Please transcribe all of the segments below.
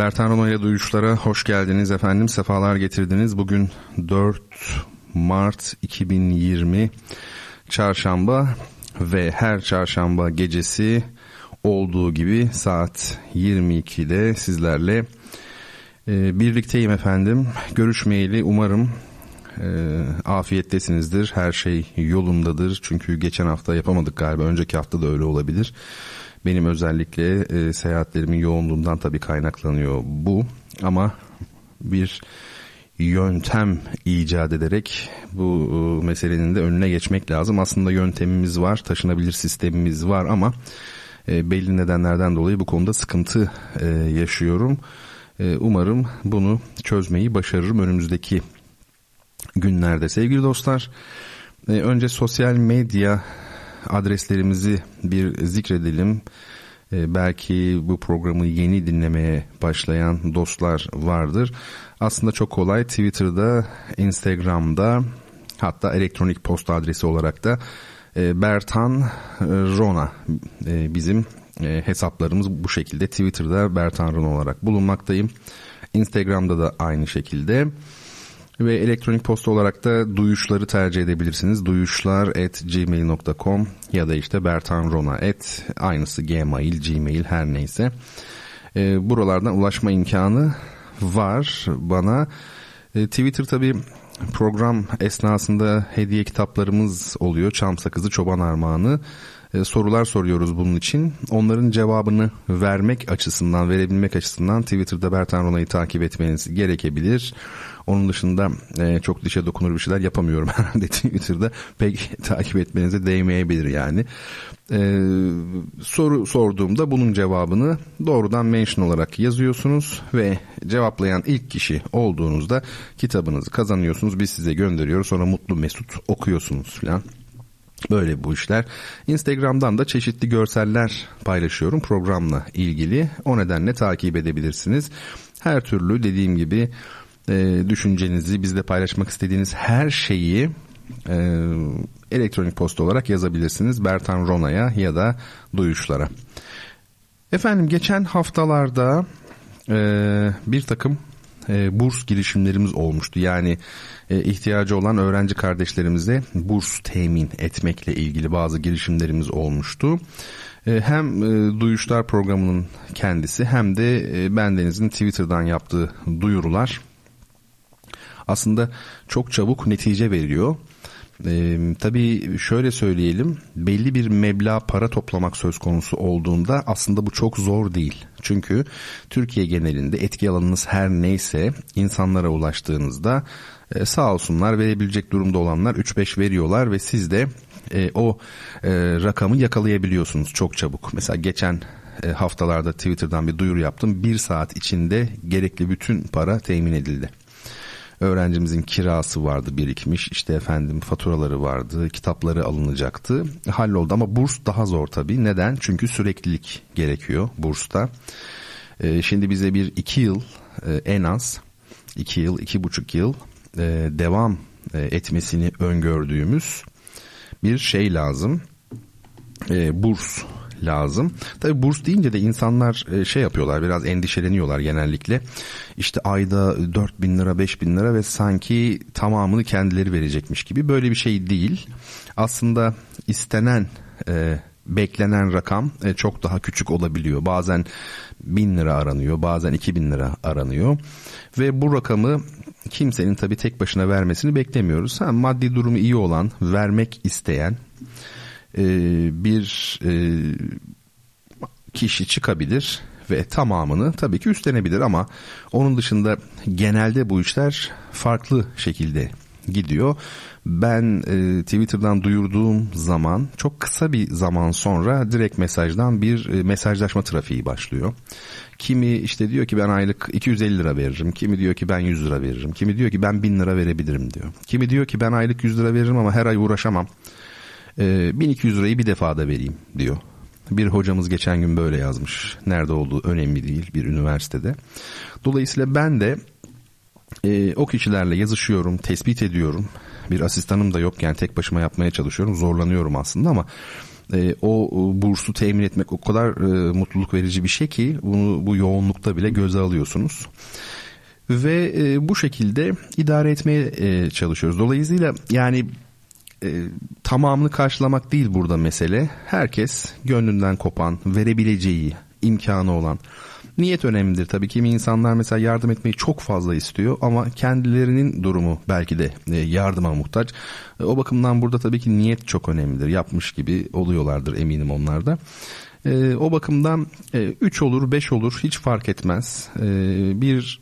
Bertan Roma'ya duyuşlara hoş geldiniz efendim. Sefalar getirdiniz. Bugün 4 Mart 2020 çarşamba ve her çarşamba gecesi olduğu gibi saat 22'de sizlerle e, birlikteyim efendim. Görüşmeyeli umarım e, afiyettesinizdir. Her şey yolundadır. Çünkü geçen hafta yapamadık galiba. Önceki hafta da öyle olabilir. Benim özellikle e, seyahatlerimin yoğunluğundan tabii kaynaklanıyor bu ama bir yöntem icat ederek bu e, meselenin de önüne geçmek lazım. Aslında yöntemimiz var, taşınabilir sistemimiz var ama e, belli nedenlerden dolayı bu konuda sıkıntı e, yaşıyorum. E, umarım bunu çözmeyi başarırım önümüzdeki günlerde. Sevgili dostlar, e, önce sosyal medya adreslerimizi bir zikredelim. Ee, belki bu programı yeni dinlemeye başlayan dostlar vardır. Aslında çok kolay Twitter'da, Instagram'da hatta elektronik posta adresi olarak da e, Bertan Rona e, bizim e, hesaplarımız bu şekilde. Twitter'da Bertan Rona olarak bulunmaktayım. Instagram'da da aynı şekilde. Ve elektronik posta olarak da duyuşları tercih edebilirsiniz. Duyuşlar at gmail.com ya da işte bertanrona at aynısı gmail, gmail her neyse. E, buralardan ulaşma imkanı var bana. E, Twitter tabii program esnasında hediye kitaplarımız oluyor. Çam sakızı, çoban armağanı. E, sorular soruyoruz bunun için. Onların cevabını vermek açısından, verebilmek açısından Twitter'da Bertan Rona'yı takip etmeniz gerekebilir. Onun dışında e, çok dişe dokunur bir şeyler yapamıyorum herhalde Twitter'da. Pek takip etmenize değmeyebilir yani. E, soru sorduğumda bunun cevabını doğrudan mention olarak yazıyorsunuz ve cevaplayan ilk kişi olduğunuzda kitabınızı kazanıyorsunuz. Biz size gönderiyoruz. Sonra mutlu mesut okuyorsunuz falan. Böyle bu işler. Instagram'dan da çeşitli görseller paylaşıyorum programla ilgili. O nedenle takip edebilirsiniz. Her türlü dediğim gibi e, düşüncenizi bizle paylaşmak istediğiniz her şeyi e, elektronik posta olarak yazabilirsiniz. Bertan Rona'ya ya da Duyuşlara. Efendim geçen haftalarda e, bir takım e, burs girişimlerimiz olmuştu. Yani e, ihtiyacı olan öğrenci kardeşlerimize burs temin etmekle ilgili bazı girişimlerimiz olmuştu. E, hem e, Duyuşlar programının kendisi hem de e, bendenizin Twitter'dan yaptığı duyurular aslında çok çabuk netice veriyor. Ee, tabii şöyle söyleyelim belli bir meblağ para toplamak söz konusu olduğunda aslında bu çok zor değil. Çünkü Türkiye genelinde etki alanınız her neyse insanlara ulaştığınızda e, sağ olsunlar verebilecek durumda olanlar 3-5 veriyorlar ve siz de e, o e, rakamı yakalayabiliyorsunuz çok çabuk. Mesela geçen e, haftalarda Twitter'dan bir duyuru yaptım. Bir saat içinde gerekli bütün para temin edildi öğrencimizin kirası vardı birikmiş. İşte efendim faturaları vardı kitapları alınacaktı. Halloldu ama burs daha zor tabii. Neden? Çünkü süreklilik gerekiyor bursta. Ee, şimdi bize bir iki yıl e, en az iki yıl iki buçuk yıl e, devam e, etmesini öngördüğümüz bir şey lazım. E, burs lazım. Tabi burs deyince de insanlar e, şey yapıyorlar biraz endişeleniyorlar genellikle. İşte ayda 4 bin lira 5 bin lira ve sanki tamamını kendileri verecekmiş gibi böyle bir şey değil. Aslında istenen e, beklenen rakam e, çok daha küçük olabiliyor. Bazen bin lira aranıyor bazen iki bin lira aranıyor ve bu rakamı kimsenin tabi tek başına vermesini beklemiyoruz. Ha, maddi durumu iyi olan vermek isteyen e, bir e, kişi çıkabilir ve tamamını tabii ki üstlenebilir ama onun dışında genelde bu işler farklı şekilde gidiyor. Ben e, Twitter'dan duyurduğum zaman çok kısa bir zaman sonra direkt mesajdan bir e, mesajlaşma trafiği başlıyor. Kimi işte diyor ki ben aylık 250 lira veririm. Kimi diyor ki ben 100 lira veririm. Kimi diyor ki ben 1000 lira verebilirim diyor. Kimi diyor ki ben aylık 100 lira veririm ama her ay uğraşamam. E, 1200 lirayı bir defada vereyim diyor. Bir hocamız geçen gün böyle yazmış. Nerede olduğu önemli değil bir üniversitede. Dolayısıyla ben de e, o kişilerle yazışıyorum, tespit ediyorum. Bir asistanım da yok yani tek başıma yapmaya çalışıyorum. Zorlanıyorum aslında ama e, o bursu temin etmek o kadar e, mutluluk verici bir şey ki bunu bu yoğunlukta bile göze alıyorsunuz. Ve e, bu şekilde idare etmeye e, çalışıyoruz. Dolayısıyla yani e, tamamını karşılamak değil burada mesele. Herkes gönlünden kopan, verebileceği imkanı olan. Niyet önemlidir tabii. Kimi insanlar mesela yardım etmeyi çok fazla istiyor ama kendilerinin durumu belki de e, yardıma muhtaç. E, o bakımdan burada tabii ki niyet çok önemlidir. Yapmış gibi oluyorlardır eminim onlar da. E, o bakımdan 3 olur 5 olur hiç fark etmez. E, bir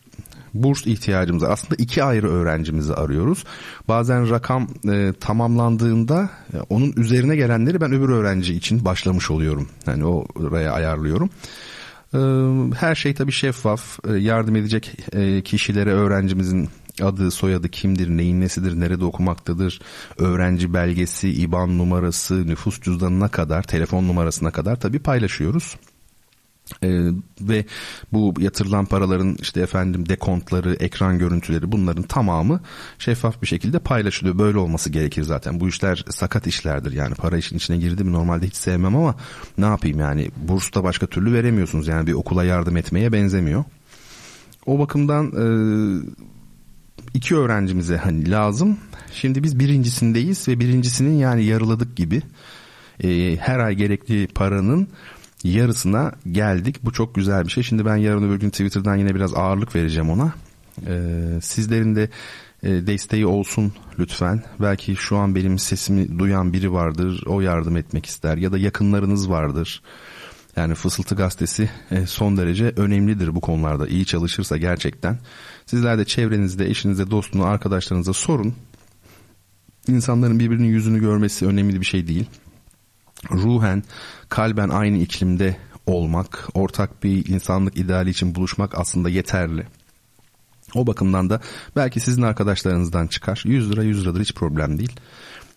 burs ihtiyacımızı aslında iki ayrı öğrencimizi arıyoruz. Bazen rakam e, tamamlandığında e, onun üzerine gelenleri ben öbür öğrenci için başlamış oluyorum. Yani oraya ayarlıyorum. E, her şey tabii şeffaf. E, yardım edecek e, kişilere öğrencimizin adı, soyadı kimdir, neyin nesidir, nerede okumaktadır, öğrenci belgesi, IBAN numarası, nüfus cüzdanına kadar, telefon numarasına kadar tabii paylaşıyoruz. Ee, ve bu yatırılan paraların işte efendim dekontları, ekran görüntüleri bunların tamamı şeffaf bir şekilde paylaşılıyor. Böyle olması gerekir zaten. Bu işler sakat işlerdir yani para işin içine girdi mi normalde hiç sevmem ama ne yapayım yani burs da başka türlü veremiyorsunuz yani bir okula yardım etmeye benzemiyor. O bakımdan e, iki öğrencimize hani lazım. Şimdi biz birincisindeyiz ve birincisinin yani yarıladık gibi e, her ay gerekli paranın yarısına geldik. Bu çok güzel bir şey. Şimdi ben yarın öbür gün Twitter'dan yine biraz ağırlık vereceğim ona. Ee, sizlerin de e, desteği olsun lütfen. Belki şu an benim sesimi duyan biri vardır. O yardım etmek ister ya da yakınlarınız vardır. Yani Fısıltı Gazetesi e, son derece önemlidir bu konularda. İyi çalışırsa gerçekten. Sizler de çevrenizde, eşinize, dostunu, arkadaşlarınıza sorun. İnsanların birbirinin yüzünü görmesi önemli bir şey değil ruhen, kalben aynı iklimde olmak, ortak bir insanlık ideali için buluşmak aslında yeterli. O bakımdan da belki sizin arkadaşlarınızdan çıkar. 100 lira 100 liradır hiç problem değil.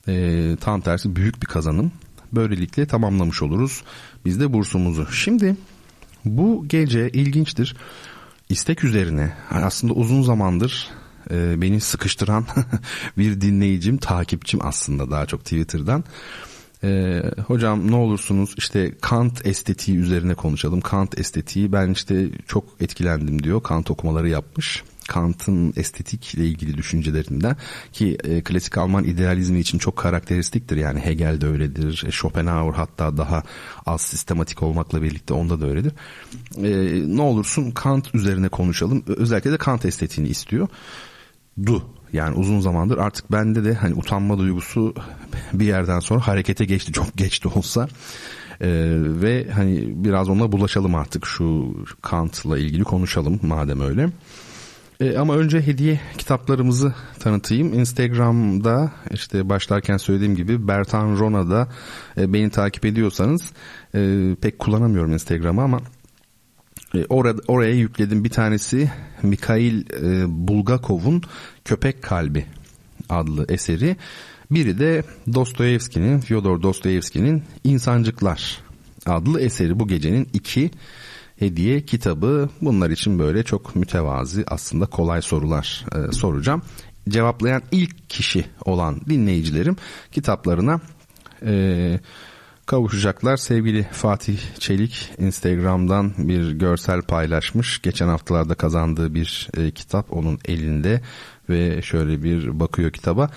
Ee, tam tersi büyük bir kazanım. Böylelikle tamamlamış oluruz biz de bursumuzu. Şimdi bu gece ilginçtir. İstek üzerine aslında uzun zamandır e, beni sıkıştıran bir dinleyicim, takipçim aslında daha çok Twitter'dan. Ee, hocam ne olursunuz işte Kant estetiği üzerine konuşalım. Kant estetiği ben işte çok etkilendim diyor. Kant okumaları yapmış. Kant'ın estetikle ilgili düşüncelerinden ki e, klasik Alman idealizmi için çok karakteristiktir. Yani Hegel de öyledir. E, Schopenhauer hatta daha az sistematik olmakla birlikte onda da öyledir. E, ne olursun Kant üzerine konuşalım. Özellikle de Kant estetiğini istiyor. Du yani uzun zamandır artık bende de hani utanma duygusu bir yerden sonra harekete geçti. Çok geç de olsa. Ee, ve hani biraz onunla bulaşalım artık şu Kant'la ilgili konuşalım madem öyle. Ee, ama önce hediye kitaplarımızı tanıtayım. Instagram'da işte başlarken söylediğim gibi Bertan Rona'da e, beni takip ediyorsanız e, pek kullanamıyorum Instagram'ı ama orada, oraya yükledim bir tanesi Mikhail e, Bulgakov'un Köpek Kalbi adlı eseri. Biri de Dostoyevski'nin, Fyodor Dostoyevski'nin İnsancıklar adlı eseri. Bu gecenin iki hediye kitabı. Bunlar için böyle çok mütevazi aslında kolay sorular e, soracağım. Cevaplayan ilk kişi olan dinleyicilerim kitaplarına e, kavuşacaklar. Sevgili Fatih Çelik Instagram'dan bir görsel paylaşmış. Geçen haftalarda kazandığı bir e, kitap onun elinde ve şöyle bir bakıyor kitaba.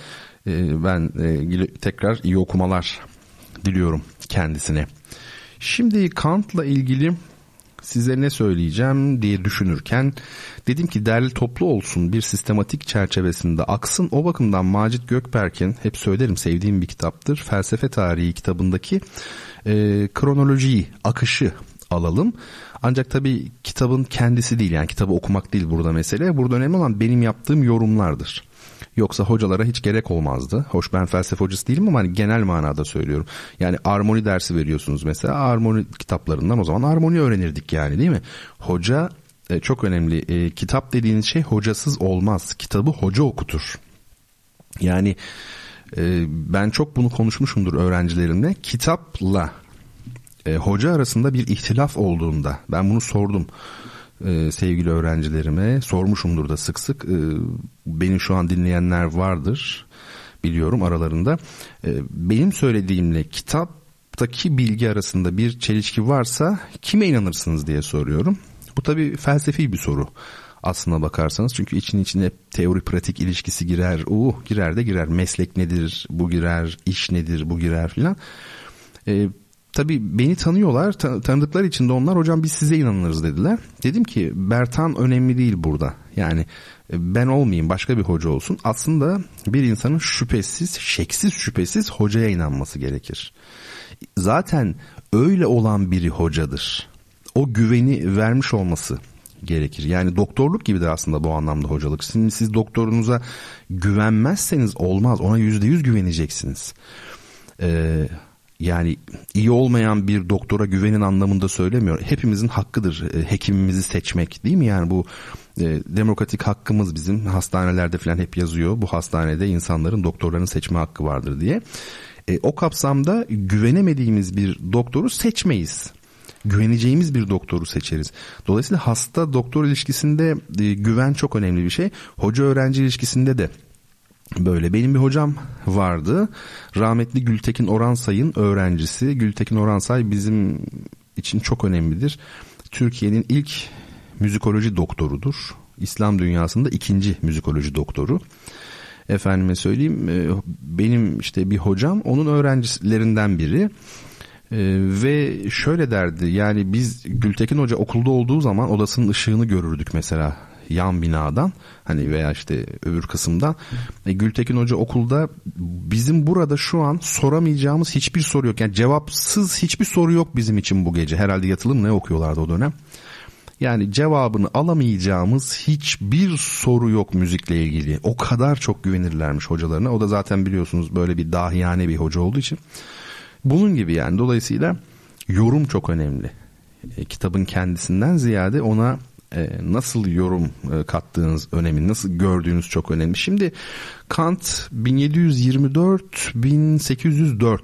E, ben e, tekrar iyi okumalar diliyorum kendisine. Şimdi Kant'la ilgili size ne söyleyeceğim diye düşünürken dedim ki derli toplu olsun bir sistematik çerçevesinde aksın. O bakımdan Macit Gökberk'in hep söylerim sevdiğim bir kitaptır. Felsefe tarihi kitabındaki e, kronolojiyi, akışı alalım. Ancak tabii kitabın kendisi değil yani kitabı okumak değil burada mesele. Burada önemli olan benim yaptığım yorumlardır. Yoksa hocalara hiç gerek olmazdı. Hoş ben felsefe hocası değilim ama hani genel manada söylüyorum. Yani armoni dersi veriyorsunuz mesela. Armoni kitaplarından o zaman armoni öğrenirdik yani değil mi? Hoca e, çok önemli. E, kitap dediğiniz şey hocasız olmaz. Kitabı hoca okutur. Yani e, ben çok bunu konuşmuşumdur öğrencilerimle. Kitapla e, hoca arasında bir ihtilaf olduğunda ben bunu sordum e, sevgili öğrencilerime sormuşumdur da sık sık e, beni şu an dinleyenler vardır biliyorum aralarında e, benim söylediğimle kitaptaki bilgi arasında bir çelişki varsa kime inanırsınız diye soruyorum bu tabi felsefi bir soru aslına bakarsanız. Çünkü için içine teori pratik ilişkisi girer. Uh girer de girer. Meslek nedir? Bu girer. iş nedir? Bu girer filan. E, tabii beni tanıyorlar. Ta- tanıdıkları için de onlar hocam biz size inanırız dediler. Dedim ki Bertan önemli değil burada. Yani e, ben olmayayım başka bir hoca olsun. Aslında bir insanın şüphesiz, şeksiz şüphesiz hocaya inanması gerekir. Zaten öyle olan biri hocadır. O güveni vermiş olması gerekir. Yani doktorluk gibidir aslında bu anlamda hocalık. Şimdi siz doktorunuza güvenmezseniz olmaz. Ona yüzde yüz güveneceksiniz. Ee, yani iyi olmayan bir doktora güvenin anlamında söylemiyor. Hepimizin hakkıdır e, hekimimizi seçmek değil mi? Yani bu e, demokratik hakkımız bizim hastanelerde falan hep yazıyor. Bu hastanede insanların doktorlarını seçme hakkı vardır diye. E, o kapsamda güvenemediğimiz bir doktoru seçmeyiz güveneceğimiz bir doktoru seçeriz. Dolayısıyla hasta doktor ilişkisinde e, güven çok önemli bir şey. Hoca öğrenci ilişkisinde de böyle. Benim bir hocam vardı. Rahmetli Gültekin Oransay'ın öğrencisi. Gültekin Oransay bizim için çok önemlidir. Türkiye'nin ilk müzikoloji doktorudur. İslam dünyasında ikinci müzikoloji doktoru. Efendime söyleyeyim e, benim işte bir hocam onun öğrencilerinden biri. Ee, ve şöyle derdi yani biz Gültekin Hoca okulda olduğu zaman odasının ışığını görürdük mesela yan binadan hani veya işte öbür kısımdan. E, Gültekin Hoca okulda bizim burada şu an soramayacağımız hiçbir soru yok. Yani cevapsız hiçbir soru yok bizim için bu gece. Herhalde yatılım ne okuyorlardı o dönem. Yani cevabını alamayacağımız hiçbir soru yok müzikle ilgili. O kadar çok güvenirlermiş hocalarına. O da zaten biliyorsunuz böyle bir dahiyane bir hoca olduğu için. Bunun gibi yani dolayısıyla yorum çok önemli. E, kitabın kendisinden ziyade ona nasıl yorum e, kattığınız önemli, nasıl gördüğünüz çok önemli. Şimdi Kant 1724-1804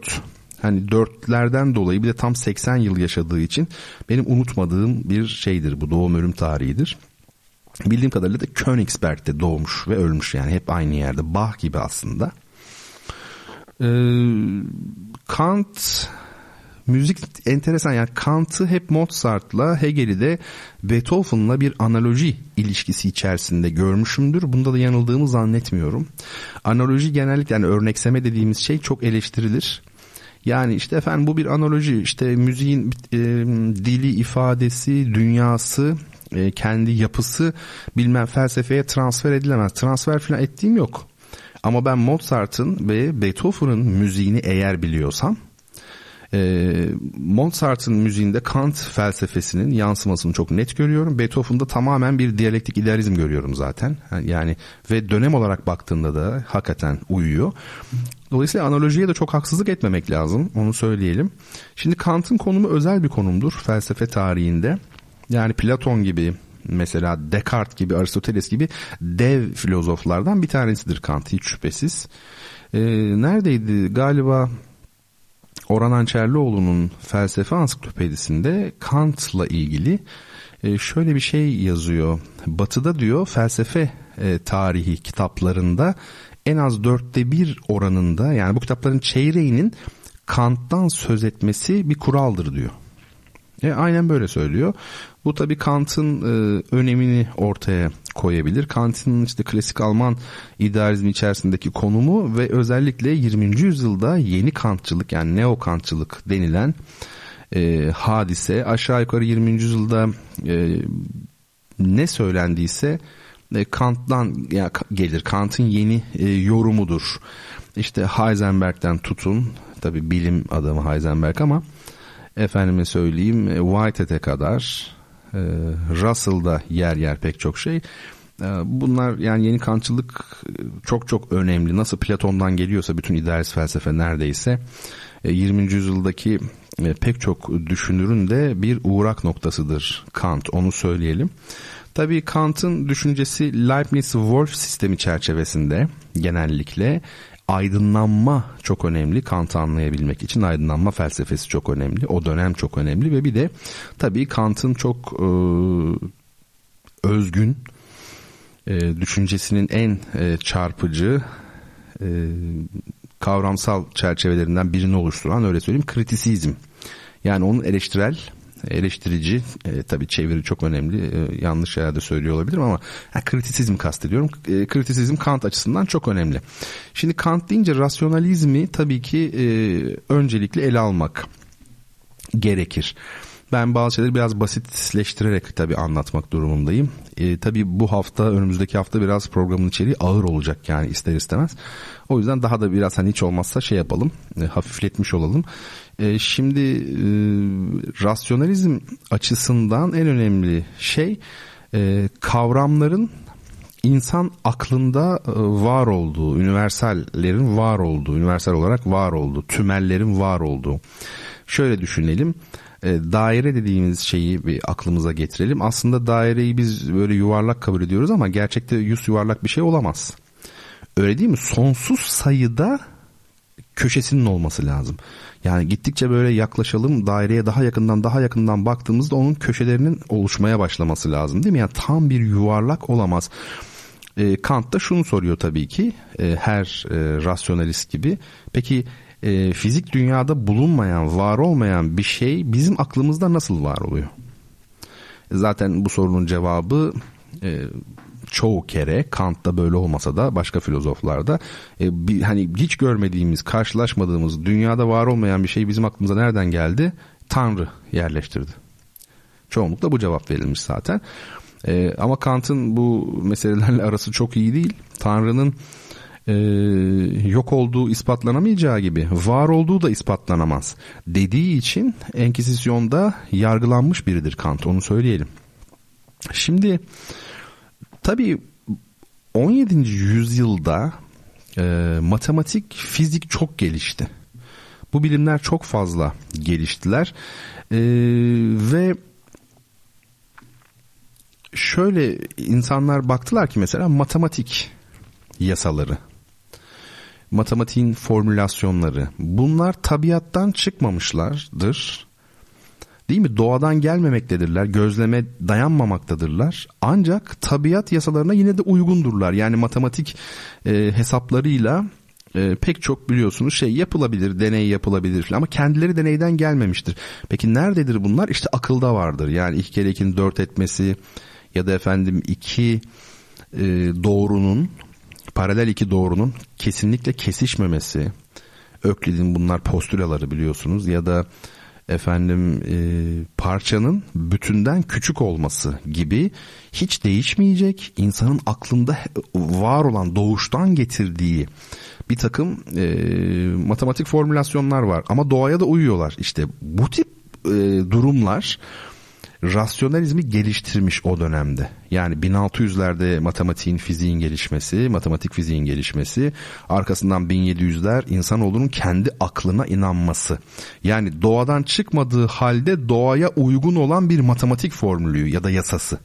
hani dörtlerden dolayı bir de tam 80 yıl yaşadığı için benim unutmadığım bir şeydir bu doğum ölüm tarihidir. Bildiğim kadarıyla da Königsberg'de doğmuş ve ölmüş yani hep aynı yerde Bach gibi aslında. Ee, Kant müzik enteresan yani Kant'ı hep Mozart'la Hegel'i de Beethoven'la bir analoji ilişkisi içerisinde görmüşümdür. Bunda da yanıldığımı zannetmiyorum. Analoji genellikle yani örnekseme dediğimiz şey çok eleştirilir. Yani işte efendim bu bir analoji işte müziğin e, dili ifadesi dünyası e, kendi yapısı bilmem felsefeye transfer edilemez. Transfer falan ettiğim yok. Ama ben Mozart'ın ve Beethoven'ın müziğini eğer biliyorsam e, Mozart'ın müziğinde Kant felsefesinin yansımasını çok net görüyorum. Beethoven'da tamamen bir diyalektik idealizm görüyorum zaten. Yani ve dönem olarak baktığında da hakikaten uyuyor. Dolayısıyla analojiye de çok haksızlık etmemek lazım. Onu söyleyelim. Şimdi Kant'ın konumu özel bir konumdur felsefe tarihinde. Yani Platon gibi mesela Descartes gibi Aristoteles gibi dev filozoflardan bir tanesidir Kant hiç şüphesiz. Ee, neredeydi galiba Orhan Ançerlioğlu'nun felsefe ansiklopedisinde Kant'la ilgili e, şöyle bir şey yazıyor. Batı'da diyor felsefe e, tarihi kitaplarında en az dörtte bir oranında yani bu kitapların çeyreğinin Kant'tan söz etmesi bir kuraldır diyor. E, aynen böyle söylüyor. Bu tabi Kant'ın e, önemini ortaya koyabilir. Kant'ın işte klasik Alman idealizmi içerisindeki konumu ve özellikle 20. yüzyılda yeni Kantçılık yani neo Kantçılık denilen e, hadise aşağı yukarı 20. yüzyılda e, ne söylendiyse e, Kant'tan ya, gelir. Kant'ın yeni e, yorumudur. İşte Heisenberg'den tutun tabi bilim adamı Heisenberg ama efendime söyleyeyim e, Whitehead'e kadar e, Russell'da yer yer pek çok şey. Bunlar yani yeni kantçılık çok çok önemli. Nasıl Platon'dan geliyorsa bütün idealist felsefe neredeyse 20. yüzyıldaki pek çok düşünürün de bir uğrak noktasıdır Kant onu söyleyelim. Tabii Kant'ın düşüncesi Leibniz-Wolf sistemi çerçevesinde genellikle aydınlanma çok önemli. Kant'ı anlayabilmek için aydınlanma felsefesi çok önemli. O dönem çok önemli ve bir de tabii Kant'ın çok e, özgün e, düşüncesinin en e, çarpıcı e, kavramsal çerçevelerinden birini oluşturan öyle söyleyeyim kritisizm. Yani onun eleştirel eleştirici e, tabii çeviri çok önemli e, yanlış yerde söylüyor olabilirim ama ha, kritisizm kastediyorum. E, kritisizm Kant açısından çok önemli. Şimdi Kant deyince rasyonalizmi tabii ki e, öncelikle ele almak gerekir. Ben bazı şeyleri biraz basitleştirerek tabii anlatmak durumundayım. E, tabii bu hafta önümüzdeki hafta biraz programın içeriği ağır olacak yani ister istemez. O yüzden daha da biraz hani hiç olmazsa şey yapalım e, hafifletmiş olalım. E, şimdi e, rasyonalizm açısından en önemli şey e, kavramların insan aklında e, var olduğu, üniversallerin var olduğu, üniversal olarak var olduğu, tümellerin var olduğu. Şöyle düşünelim e, daire dediğimiz şeyi bir aklımıza getirelim. Aslında daireyi biz böyle yuvarlak kabul ediyoruz ama gerçekte yüz yuvarlak bir şey olamaz. Öyle değil mi? Sonsuz sayıda köşesinin olması lazım. Yani gittikçe böyle yaklaşalım daireye daha yakından daha yakından baktığımızda onun köşelerinin oluşmaya başlaması lazım değil mi? Yani tam bir yuvarlak olamaz. E, Kant da şunu soruyor tabii ki e, her e, rasyonalist gibi. Peki e, fizik dünyada bulunmayan, var olmayan bir şey bizim aklımızda nasıl var oluyor? Zaten bu sorunun cevabı e, çoğu kere Kant'ta böyle olmasa da başka filozoflarda e, bir, hani hiç görmediğimiz, karşılaşmadığımız, dünyada var olmayan bir şey bizim aklımıza nereden geldi? Tanrı yerleştirdi. Çoğunlukla bu cevap verilmiş zaten. E, ama Kant'ın bu meselelerle arası çok iyi değil. Tanrı'nın e, yok olduğu ispatlanamayacağı gibi var olduğu da ispatlanamaz dediği için Enkizisyon'da yargılanmış biridir Kant onu söyleyelim. Şimdi tabii 17. yüzyılda e, matematik, fizik çok gelişti. Bu bilimler çok fazla geliştiler e, ve şöyle insanlar baktılar ki mesela matematik yasaları matematiğin formülasyonları bunlar tabiattan çıkmamışlardır. Değil mi? Doğadan gelmemektedirler, gözleme dayanmamaktadırlar. Ancak tabiat yasalarına yine de uygundurlar. Yani matematik e, hesaplarıyla e, pek çok biliyorsunuz şey yapılabilir, deney yapılabilir falan ama kendileri deneyden gelmemiştir. Peki nerededir bunlar? İşte akılda vardır. Yani iki kere ikinin dört etmesi ya da efendim iki e, doğrunun paralel iki doğrunun kesinlikle kesişmemesi, Öklid'in bunlar postülaları biliyorsunuz ya da efendim e, parçanın bütünden küçük olması gibi hiç değişmeyecek insanın aklında var olan doğuştan getirdiği bir takım e, matematik formülasyonlar var. Ama doğaya da uyuyorlar. İşte bu tip e, durumlar rasyonalizmi geliştirmiş o dönemde. Yani 1600'lerde matematiğin, fiziğin gelişmesi, matematik fiziğin gelişmesi, arkasından 1700'ler insanoğlunun kendi aklına inanması. Yani doğadan çıkmadığı halde doğaya uygun olan bir matematik formülü ya da yasası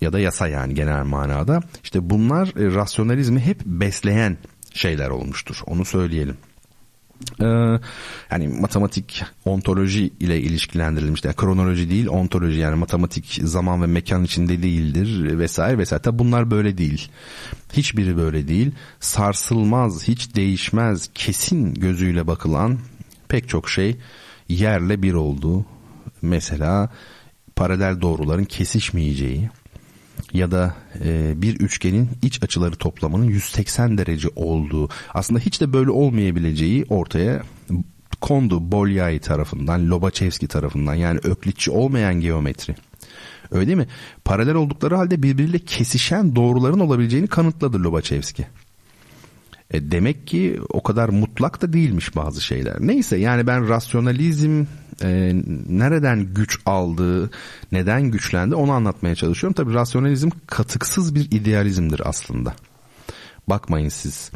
ya da yasa yani genel manada. İşte bunlar e, rasyonalizmi hep besleyen şeyler olmuştur. Onu söyleyelim. Ee, yani matematik ontoloji ile ilişkilendirilmiş. Yani kronoloji değil ontoloji yani matematik zaman ve mekan içinde değildir vesaire vesaire. Tabi bunlar böyle değil. Hiçbiri böyle değil. Sarsılmaz, hiç değişmez, kesin gözüyle bakılan pek çok şey yerle bir oldu. Mesela paralel doğruların kesişmeyeceği, ya da e, bir üçgenin iç açıları toplamının 180 derece olduğu aslında hiç de böyle olmayabileceği ortaya kondu Bolyai tarafından, Lobachevski tarafından yani öklitçi olmayan geometri. Öyle değil mi? Paralel oldukları halde birbiriyle kesişen doğruların olabileceğini kanıtladı Lobachevski. E demek ki o kadar mutlak da değilmiş bazı şeyler. Neyse yani ben rasyonalizm e, nereden güç aldığı, neden güçlendi onu anlatmaya çalışıyorum. Tabii rasyonalizm katıksız bir idealizmdir aslında. Bakmayın siz.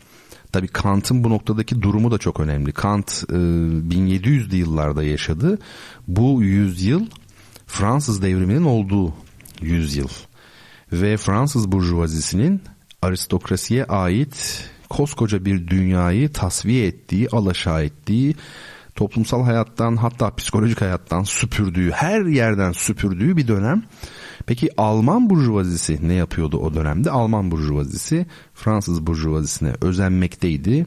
Tabii Kant'ın bu noktadaki durumu da çok önemli. Kant e, 1700'lü yıllarda yaşadı. Bu yüzyıl Fransız devriminin olduğu yüzyıl. Ve Fransız burjuvazisinin aristokrasiye ait koskoca bir dünyayı tasfiye ettiği, alaşağı ettiği, toplumsal hayattan hatta psikolojik hayattan süpürdüğü, her yerden süpürdüğü bir dönem. Peki Alman burjuvazisi ne yapıyordu o dönemde? Alman burjuvazisi Fransız burjuvazisine özenmekteydi.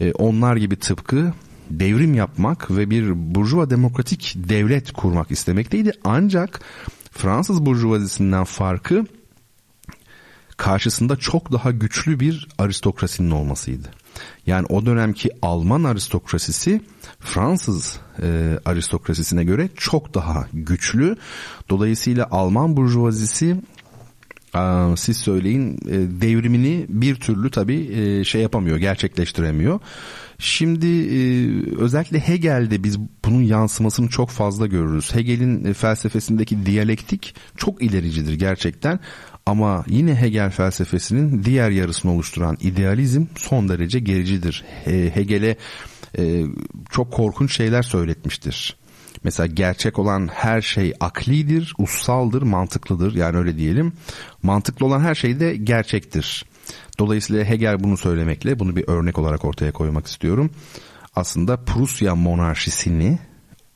E, onlar gibi tıpkı devrim yapmak ve bir burjuva demokratik devlet kurmak istemekteydi. Ancak Fransız burjuvazisinden farkı karşısında çok daha güçlü bir aristokrasinin olmasıydı. Yani o dönemki Alman aristokrasisi Fransız e, aristokrasisine göre çok daha güçlü. Dolayısıyla Alman burjuvazisi e, siz söyleyin e, devrimini bir türlü tabii e, şey yapamıyor, gerçekleştiremiyor. Şimdi özellikle Hegel'de biz bunun yansımasını çok fazla görürüz. Hegel'in felsefesindeki diyalektik çok ilericidir gerçekten. Ama yine Hegel felsefesinin diğer yarısını oluşturan idealizm son derece gericidir. Hegel'e e, çok korkunç şeyler söyletmiştir. Mesela gerçek olan her şey aklidir, ussaldır, mantıklıdır yani öyle diyelim. Mantıklı olan her şey de gerçektir. Dolayısıyla Hegel bunu söylemekle bunu bir örnek olarak ortaya koymak istiyorum. Aslında Prusya monarşisini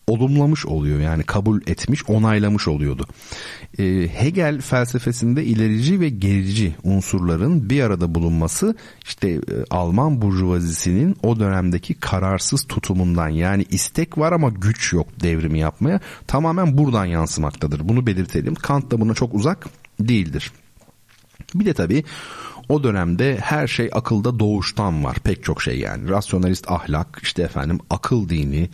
olumlamış oluyor yani kabul etmiş onaylamış oluyordu. E, Hegel felsefesinde ilerici ve gerici unsurların bir arada bulunması işte e, Alman burjuvazisinin o dönemdeki kararsız tutumundan yani istek var ama güç yok devrimi yapmaya tamamen buradan yansımaktadır. Bunu belirtelim. Kant da buna çok uzak değildir. Bir de tabii o dönemde her şey akılda doğuştan var. Pek çok şey yani. Rasyonalist ahlak, işte efendim akıl dini,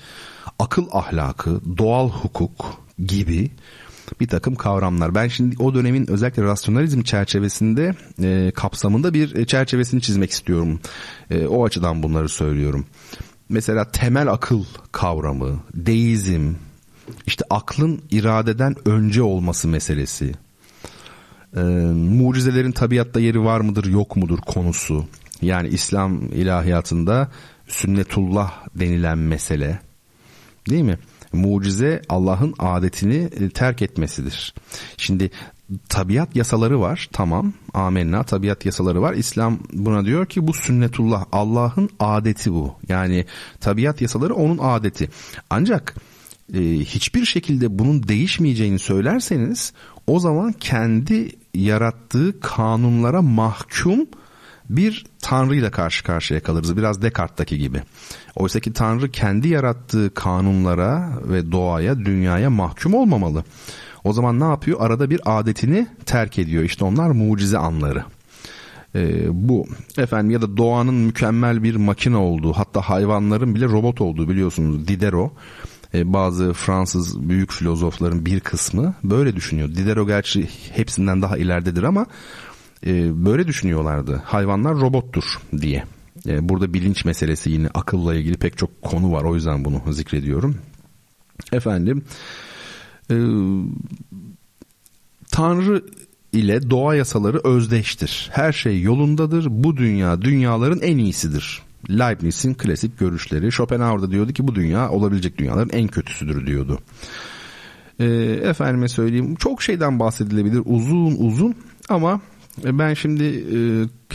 akıl ahlakı, doğal hukuk gibi bir takım kavramlar. Ben şimdi o dönemin özellikle rasyonalizm çerçevesinde e, kapsamında bir çerçevesini çizmek istiyorum. E, o açıdan bunları söylüyorum. Mesela temel akıl kavramı, deizm, işte aklın iradeden önce olması meselesi, e, mucizelerin tabiatta yeri var mıdır yok mudur konusu. Yani İslam ilahiyatında sünnetullah denilen mesele değil mi? Mucize Allah'ın adetini e, terk etmesidir. Şimdi tabiat yasaları var tamam amenna tabiat yasaları var İslam buna diyor ki bu sünnetullah Allah'ın adeti bu yani tabiat yasaları onun adeti ancak e, hiçbir şekilde bunun değişmeyeceğini söylerseniz o zaman kendi yarattığı kanunlara mahkum bir tanrıyla karşı karşıya kalırız. Biraz Descartes'taki gibi. Oysa ki tanrı kendi yarattığı kanunlara ve doğaya, dünyaya mahkum olmamalı. O zaman ne yapıyor? Arada bir adetini terk ediyor. İşte onlar mucize anları. Ee, bu efendim ya da doğanın mükemmel bir makine olduğu hatta hayvanların bile robot olduğu biliyorsunuz Diderot e, bazı Fransız büyük filozofların bir kısmı böyle düşünüyor. Diderot gerçi hepsinden daha ileridedir ama e, böyle düşünüyorlardı. Hayvanlar robottur diye. E, burada bilinç meselesi yine akılla ilgili pek çok konu var. O yüzden bunu zikrediyorum. Efendim Tanrı ile doğa yasaları özdeştir. Her şey yolundadır. Bu dünya dünyaların en iyisidir Leibniz'in klasik görüşleri. Schopenhauer da diyordu ki bu dünya olabilecek dünyaların en kötüsüdür diyordu. E, efendime söyleyeyim çok şeyden bahsedilebilir uzun uzun ama ben şimdi e,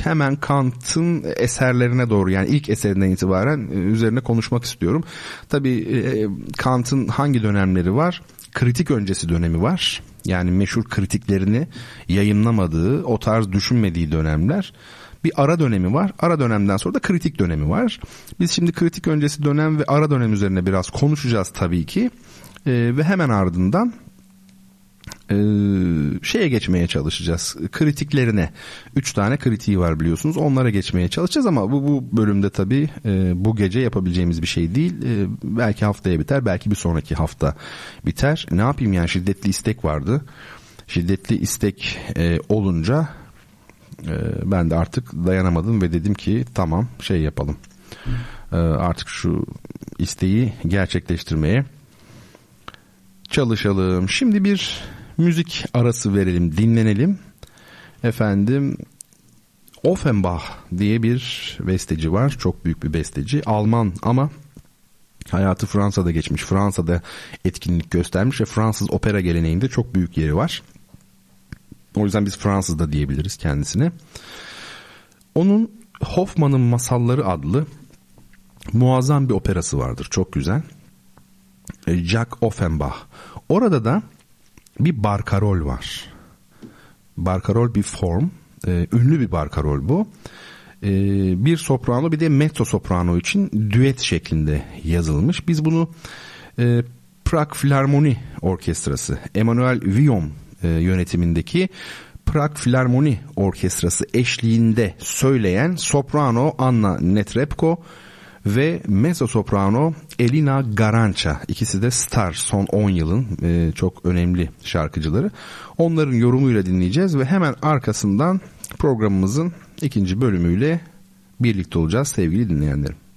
hemen Kant'ın eserlerine doğru yani ilk eserinden itibaren e, üzerine konuşmak istiyorum. Tabii e, Kant'ın hangi dönemleri var? Kritik öncesi dönemi var. Yani meşhur kritiklerini yayınlamadığı, o tarz düşünmediği dönemler bir ara dönemi var. Ara dönemden sonra da kritik dönemi var. Biz şimdi kritik öncesi dönem ve ara dönem üzerine biraz konuşacağız tabii ki. E, ve hemen ardından e, şeye geçmeye çalışacağız. Kritiklerine. Üç tane kritiği var biliyorsunuz. Onlara geçmeye çalışacağız ama bu, bu bölümde tabii e, bu gece yapabileceğimiz bir şey değil. E, belki haftaya biter. Belki bir sonraki hafta biter. Ne yapayım yani şiddetli istek vardı. Şiddetli istek e, olunca e, ben de artık dayanamadım ve dedim ki tamam şey yapalım. E, artık şu isteği gerçekleştirmeye çalışalım. Şimdi bir müzik arası verelim, dinlenelim. Efendim Offenbach diye bir besteci var. Çok büyük bir besteci. Alman ama hayatı Fransa'da geçmiş. Fransa'da etkinlik göstermiş ve Fransız opera geleneğinde çok büyük yeri var. O yüzden biz Fransız da diyebiliriz kendisine. Onun Hoffman'ın Masalları adlı muazzam bir operası vardır. Çok güzel. E, Jack Offenbach. Orada da bir barkarol var. Barkarol bir form. E, ünlü bir barkarol bu. E, bir soprano bir de mezzo soprano için düet şeklinde yazılmış. Biz bunu e, Prag Filarmoni Orkestrası, Emmanuel Villon e, yönetimindeki Prag Filarmoni Orkestrası eşliğinde söyleyen soprano Anna Netrebko ve mezzo soprano Elina Garanca ikisi de star son 10 yılın e, çok önemli şarkıcıları. Onların yorumuyla dinleyeceğiz ve hemen arkasından programımızın ikinci bölümüyle birlikte olacağız sevgili dinleyenlerim.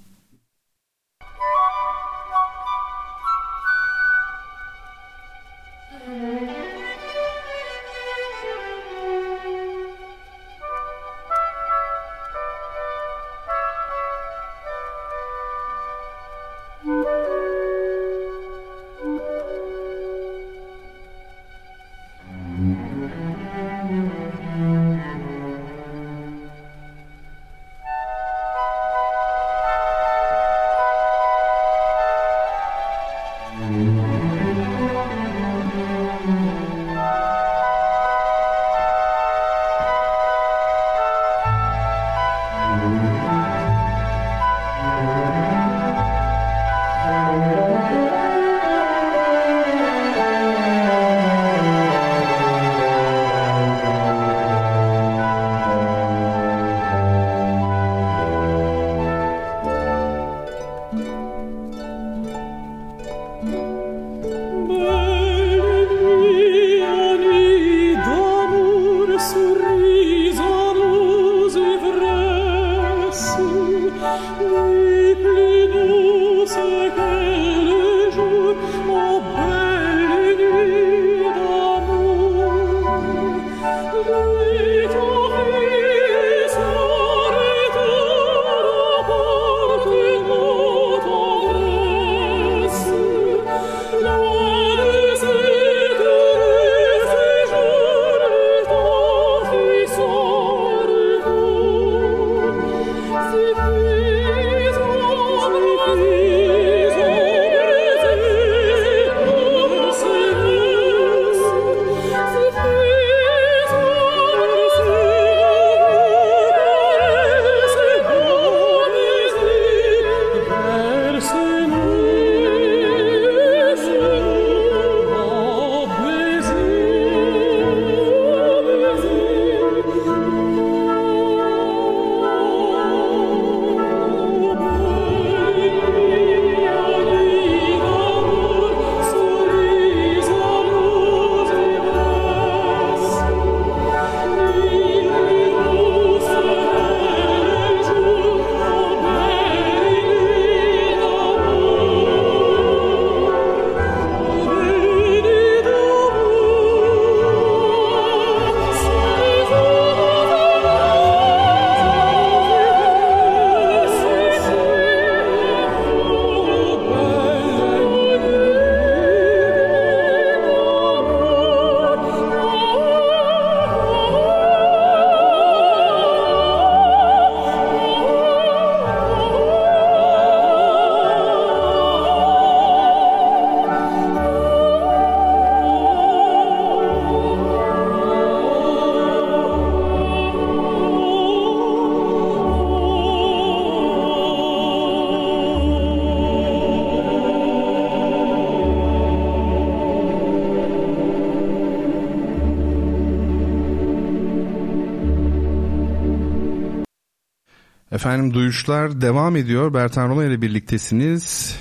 Efendim Duyuşlar devam ediyor. Bertan Rona ile birliktesiniz.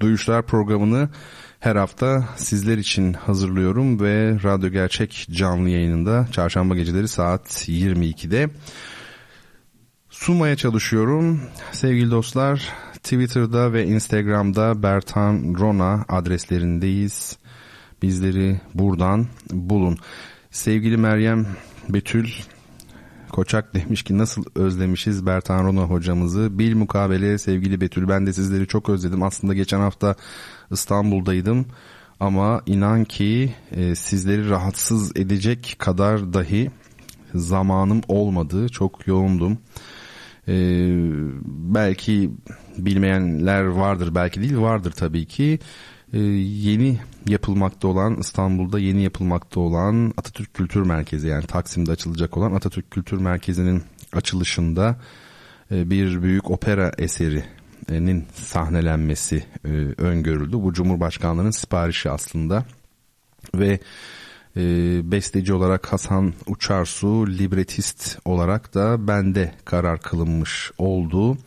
Duyuşlar programını her hafta sizler için hazırlıyorum ve Radyo Gerçek canlı yayınında çarşamba geceleri saat 22'de sunmaya çalışıyorum. Sevgili dostlar Twitter'da ve Instagram'da Bertan Rona adreslerindeyiz. bizleri buradan bulun. Sevgili Meryem Betül Koçak demiş ki nasıl özlemişiz Bertan Rona hocamızı. Bil mukabele sevgili Betül ben de sizleri çok özledim. Aslında geçen hafta İstanbul'daydım ama inan ki e, sizleri rahatsız edecek kadar dahi zamanım olmadı. Çok yoğundum. E, belki bilmeyenler vardır belki değil vardır tabii ki. E, yeni yapılmakta olan İstanbul'da yeni yapılmakta olan Atatürk Kültür Merkezi yani Taksim'de açılacak olan Atatürk Kültür Merkezi'nin açılışında e, bir büyük opera eserinin sahnelenmesi e, öngörüldü. Bu Cumhurbaşkanlığı'nın siparişi aslında ve e, besteci olarak Hasan Uçarsu, libretist olarak da bende karar kılınmış oldu.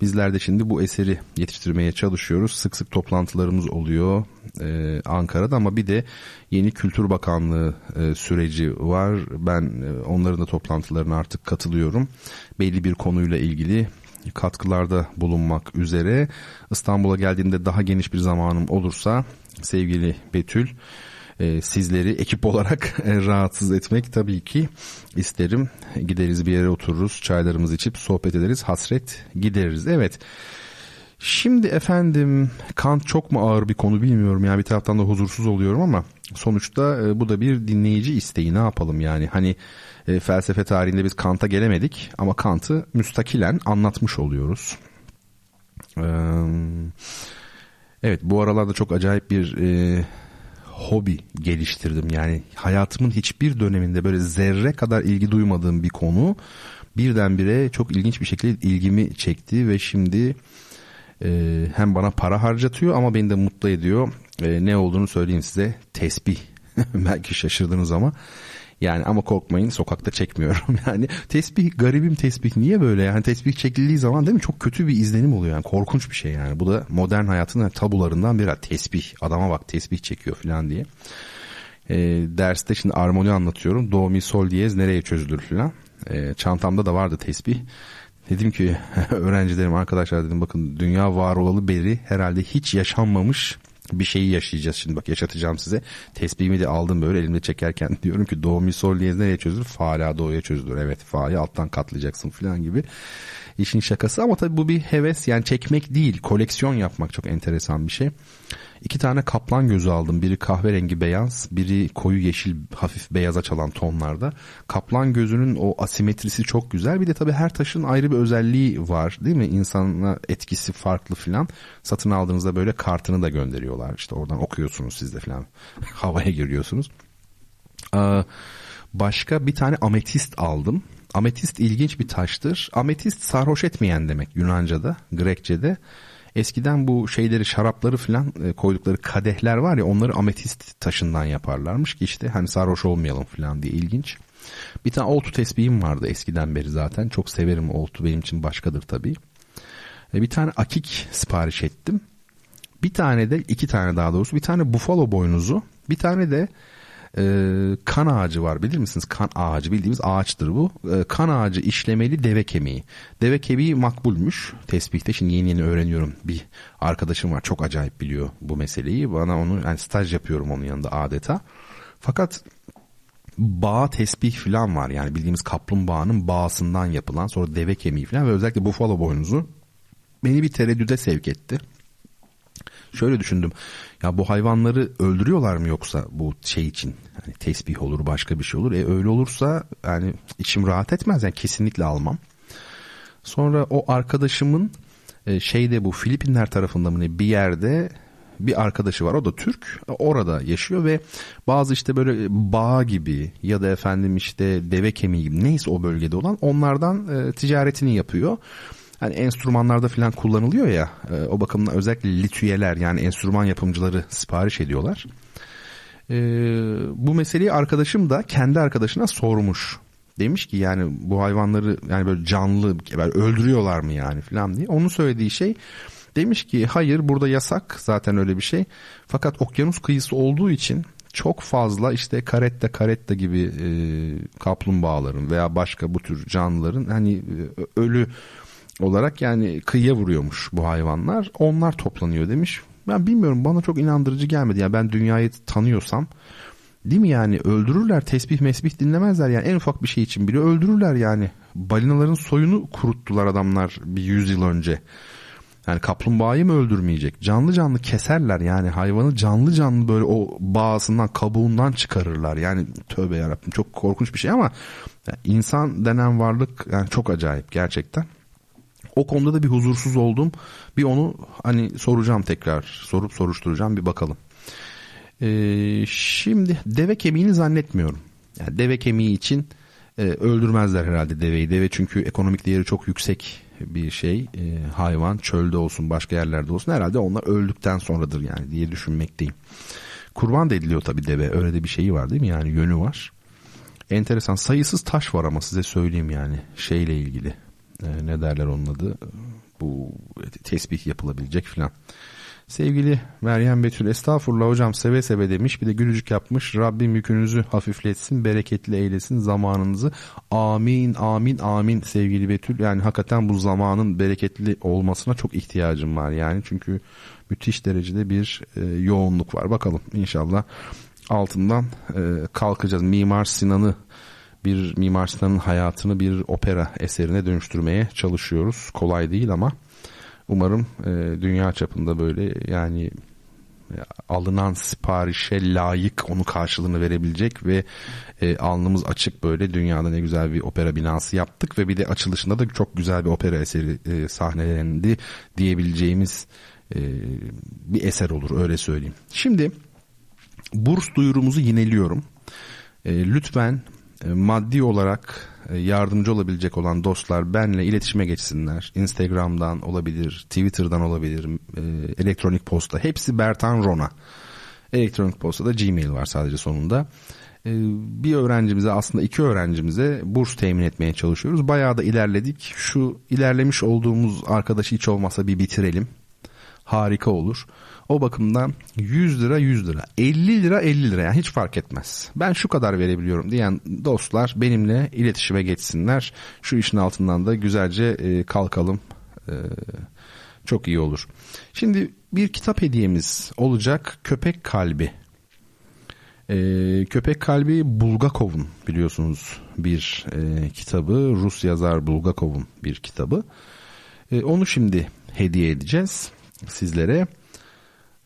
Bizler de şimdi bu eseri yetiştirmeye çalışıyoruz. Sık sık toplantılarımız oluyor e, Ankara'da ama bir de yeni Kültür Bakanlığı e, süreci var. Ben e, onların da toplantılarına artık katılıyorum. Belli bir konuyla ilgili katkılarda bulunmak üzere. İstanbul'a geldiğimde daha geniş bir zamanım olursa sevgili Betül e, sizleri ekip olarak e, rahatsız etmek tabii ki isterim. Gideriz bir yere otururuz, çaylarımızı içip sohbet ederiz, hasret gideriz. Evet. Şimdi efendim Kant çok mu ağır bir konu bilmiyorum yani bir taraftan da huzursuz oluyorum ama sonuçta e, bu da bir dinleyici isteği ne yapalım yani hani e, felsefe tarihinde biz Kant'a gelemedik ama Kant'ı müstakilen anlatmış oluyoruz. Ee, evet bu aralarda çok acayip bir e, hobi geliştirdim. Yani hayatımın hiçbir döneminde böyle zerre kadar ilgi duymadığım bir konu birdenbire çok ilginç bir şekilde ilgimi çekti ve şimdi e, hem bana para harcatıyor ama beni de mutlu ediyor. E, ne olduğunu söyleyeyim size. Tesbih. Belki şaşırdınız ama yani ama korkmayın sokakta çekmiyorum. Yani tesbih garibim tesbih niye böyle yani tesbih çekildiği zaman değil mi çok kötü bir izlenim oluyor yani korkunç bir şey yani. Bu da modern hayatın tabularından biri tesbih adama bak tesbih çekiyor falan diye. E, derste şimdi armoni anlatıyorum. Do mi sol diyez nereye çözülür falan. E, çantamda da vardı tesbih. Dedim ki öğrencilerim arkadaşlar dedim bakın dünya var olalı beri herhalde hiç yaşanmamış bir şeyi yaşayacağız şimdi bak yaşatacağım size. Tesbihimi de aldım böyle elimde çekerken diyorum ki do mi sol diyez nereye çözülür? Fa la do'ya çözülür. Evet fa'yı alttan katlayacaksın falan gibi. İşin şakası ama tabii bu bir heves yani çekmek değil koleksiyon yapmak çok enteresan bir şey. İki tane kaplan gözü aldım. Biri kahverengi beyaz, biri koyu yeşil hafif beyaza çalan tonlarda. Kaplan gözünün o asimetrisi çok güzel. Bir de tabii her taşın ayrı bir özelliği var değil mi? İnsana etkisi farklı filan. Satın aldığınızda böyle kartını da gönderiyorlar. İşte oradan okuyorsunuz siz de filan. Havaya giriyorsunuz. Başka bir tane ametist aldım. Ametist ilginç bir taştır. Ametist sarhoş etmeyen demek Yunanca'da, Grekçe'de. Eskiden bu şeyleri şarapları falan e, koydukları kadehler var ya onları ametist taşından yaparlarmış ki işte hani sarhoş olmayalım falan diye ilginç. Bir tane oltu tesbihim vardı eskiden beri zaten. Çok severim oltu benim için başkadır tabii. E, bir tane akik sipariş ettim. Bir tane de iki tane daha doğrusu bir tane bufalo boynuzu bir tane de e, kan ağacı var bilir misiniz? Kan ağacı bildiğimiz ağaçtır bu. E, kan ağacı işlemeli deve kemiği. Deve kemiği makbulmuş tesbihte. Şimdi yeni yeni öğreniyorum. Bir arkadaşım var çok acayip biliyor bu meseleyi. Bana onu yani staj yapıyorum onun yanında adeta. Fakat bağ tesbih falan var. Yani bildiğimiz kaplumbağanın bağısından yapılan sonra deve kemiği falan ve özellikle bufalo boynuzu beni bir tereddüde sevk etti. Şöyle düşündüm. Ya bu hayvanları öldürüyorlar mı yoksa bu şey için? Yani tesbih olur başka bir şey olur. E öyle olursa yani içim rahat etmez. Yani kesinlikle almam. Sonra o arkadaşımın e, şeyde bu Filipinler tarafında mı ne bir yerde bir arkadaşı var o da Türk orada yaşıyor ve bazı işte böyle bağ gibi ya da efendim işte deve kemiği gibi neyse o bölgede olan onlardan e, ticaretini yapıyor hani enstrümanlarda falan kullanılıyor ya e, o bakımdan özellikle litüyeler yani enstrüman yapımcıları sipariş ediyorlar. E, bu meseleyi arkadaşım da kendi arkadaşına sormuş. Demiş ki yani bu hayvanları yani böyle canlı böyle öldürüyorlar mı yani falan diye. Onun söylediği şey demiş ki hayır burada yasak zaten öyle bir şey. Fakat okyanus kıyısı olduğu için çok fazla işte karetta karetta gibi e, kaplumbağaların veya başka bu tür canlıların hani e, ölü olarak yani kıyıya vuruyormuş bu hayvanlar. Onlar toplanıyor demiş. ben bilmiyorum bana çok inandırıcı gelmedi. Yani ben dünyayı tanıyorsam değil mi yani öldürürler tesbih mesbih dinlemezler yani en ufak bir şey için bile öldürürler yani. Balinaların soyunu kuruttular adamlar bir yüzyıl önce. Yani kaplumbağayı mı öldürmeyecek? Canlı canlı keserler yani hayvanı canlı canlı böyle o bağısından kabuğundan çıkarırlar. Yani tövbe yarabbim çok korkunç bir şey ama insan denen varlık yani çok acayip gerçekten. O konuda da bir huzursuz oldum. Bir onu hani soracağım tekrar. Sorup soruşturacağım bir bakalım. Ee, şimdi deve kemiğini zannetmiyorum. Yani deve kemiği için e, öldürmezler herhalde deveyi. Deve çünkü ekonomik değeri çok yüksek bir şey. E, hayvan çölde olsun başka yerlerde olsun herhalde onlar öldükten sonradır yani diye düşünmekteyim. Kurban da ediliyor tabii deve. Öyle de bir şeyi var değil mi? Yani yönü var. Enteresan. Sayısız taş var ama size söyleyeyim yani şeyle ilgili e, ne derler onun adı bu tesbih yapılabilecek filan. Sevgili Meryem Betül estağfurullah hocam seve seve demiş bir de gülücük yapmış. Rabbim yükünüzü hafifletsin bereketli eylesin zamanınızı. Amin amin amin sevgili Betül. Yani hakikaten bu zamanın bereketli olmasına çok ihtiyacım var yani. Çünkü müthiş derecede bir e, yoğunluk var. Bakalım inşallah altından e, kalkacağız. Mimar Sinan'ı bir Mimar Sinan'ın hayatını bir opera eserine dönüştürmeye çalışıyoruz. Kolay değil ama umarım e, dünya çapında böyle yani e, alınan siparişe layık onu karşılığını verebilecek ve e, alnımız açık böyle dünyada ne güzel bir opera binası yaptık ve bir de açılışında da çok güzel bir opera eseri e, sahnelendi diyebileceğimiz e, bir eser olur öyle söyleyeyim. Şimdi burs duyurumuzu yineliyorum. E, lütfen maddi olarak e, yardımcı olabilecek olan dostlar benle iletişime geçsinler. Instagram'dan olabilir, Twitter'dan olabilir, e, elektronik posta. Hepsi Bertan Rona. Elektronik postada Gmail var sadece sonunda. Bir öğrencimize aslında iki öğrencimize burs temin etmeye çalışıyoruz. Bayağı da ilerledik. Şu ilerlemiş olduğumuz arkadaşı hiç olmasa bir bitirelim. Harika olur. O bakımdan 100 lira 100 lira 50 lira 50 lira yani hiç fark etmez. Ben şu kadar verebiliyorum diyen dostlar benimle iletişime geçsinler. Şu işin altından da güzelce e, kalkalım. E, çok iyi olur. Şimdi bir kitap hediyemiz olacak Köpek Kalbi. E, Köpek Kalbi Bulgakov'un biliyorsunuz bir e, kitabı. Rus yazar Bulgakov'un bir kitabı. E, onu şimdi hediye edeceğiz sizlere.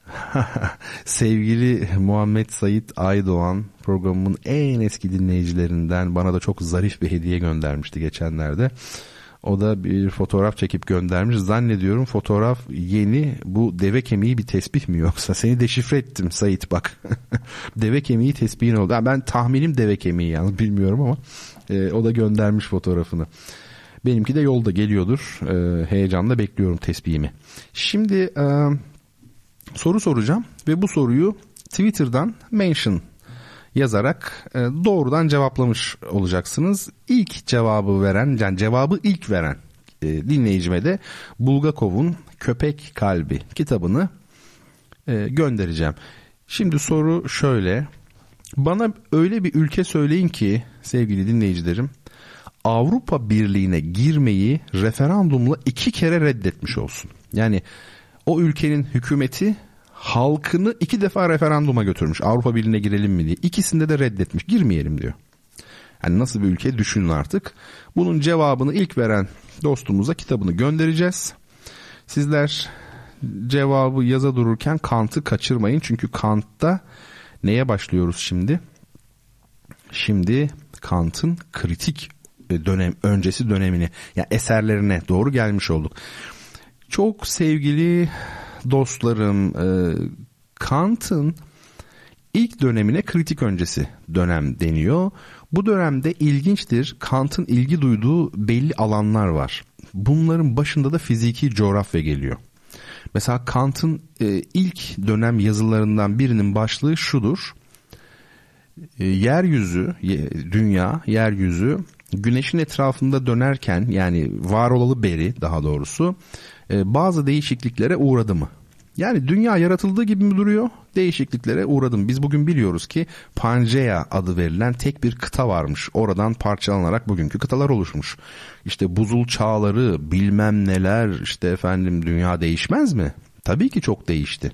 Sevgili Muhammed Sait Aydoğan programımın en eski dinleyicilerinden bana da çok zarif bir hediye göndermişti geçenlerde. O da bir fotoğraf çekip göndermiş. Zannediyorum fotoğraf yeni. Bu deve kemiği bir tespih mi yoksa? Seni deşifre ettim Sait bak. deve kemiği tespihin oldu. Ben tahminim deve kemiği yani bilmiyorum ama e, o da göndermiş fotoğrafını. Benimki de yolda geliyordur. E, heyecanla bekliyorum tespihimi. Şimdi e, soru soracağım ve bu soruyu Twitter'dan mention yazarak e, doğrudan cevaplamış olacaksınız. İlk cevabı veren, yani cevabı ilk veren e, dinleyicime de Bulgakov'un Köpek Kalbi kitabını e, göndereceğim. Şimdi soru şöyle. Bana öyle bir ülke söyleyin ki sevgili dinleyicilerim Avrupa Birliği'ne girmeyi referandumla iki kere reddetmiş olsun. Yani o ülkenin hükümeti halkını iki defa referanduma götürmüş. Avrupa Birliği'ne girelim mi diye. İkisinde de reddetmiş. Girmeyelim diyor. Yani nasıl bir ülke düşünün artık. Bunun cevabını ilk veren dostumuza kitabını göndereceğiz. Sizler cevabı yaza dururken Kant'ı kaçırmayın. Çünkü Kant'ta neye başlıyoruz şimdi? Şimdi Kant'ın kritik dönem öncesi dönemini yani eserlerine doğru gelmiş olduk. Çok sevgili dostlarım e, Kant'ın ilk dönemine kritik öncesi dönem deniyor. Bu dönemde ilginçtir Kant'ın ilgi duyduğu belli alanlar var. Bunların başında da fiziki coğrafya geliyor. Mesela Kant'ın e, ilk dönem yazılarından birinin başlığı şudur. E, yeryüzü, dünya, yeryüzü güneşin etrafında dönerken yani var olalı beri daha doğrusu bazı değişikliklere uğradı mı? Yani dünya yaratıldığı gibi mi duruyor? Değişikliklere uğradım. Biz bugün biliyoruz ki Pangea adı verilen tek bir kıta varmış. Oradan parçalanarak bugünkü kıtalar oluşmuş. İşte buzul çağları, bilmem neler, işte efendim dünya değişmez mi? Tabii ki çok değişti.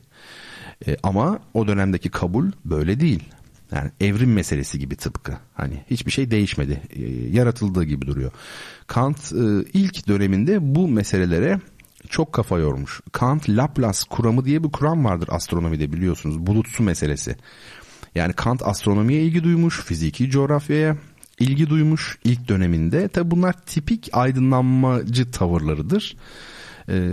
E, ama o dönemdeki kabul böyle değil. Yani evrim meselesi gibi tıpkı. Hani hiçbir şey değişmedi. E, yaratıldığı gibi duruyor. Kant e, ilk döneminde bu meselelere çok kafa yormuş. Kant Laplace kuramı diye bir kuram vardır astronomide biliyorsunuz. Bulutsu meselesi. Yani Kant astronomiye ilgi duymuş, fiziki coğrafyaya ilgi duymuş ilk döneminde. Tabi bunlar tipik aydınlanmacı tavırlarıdır. Ee,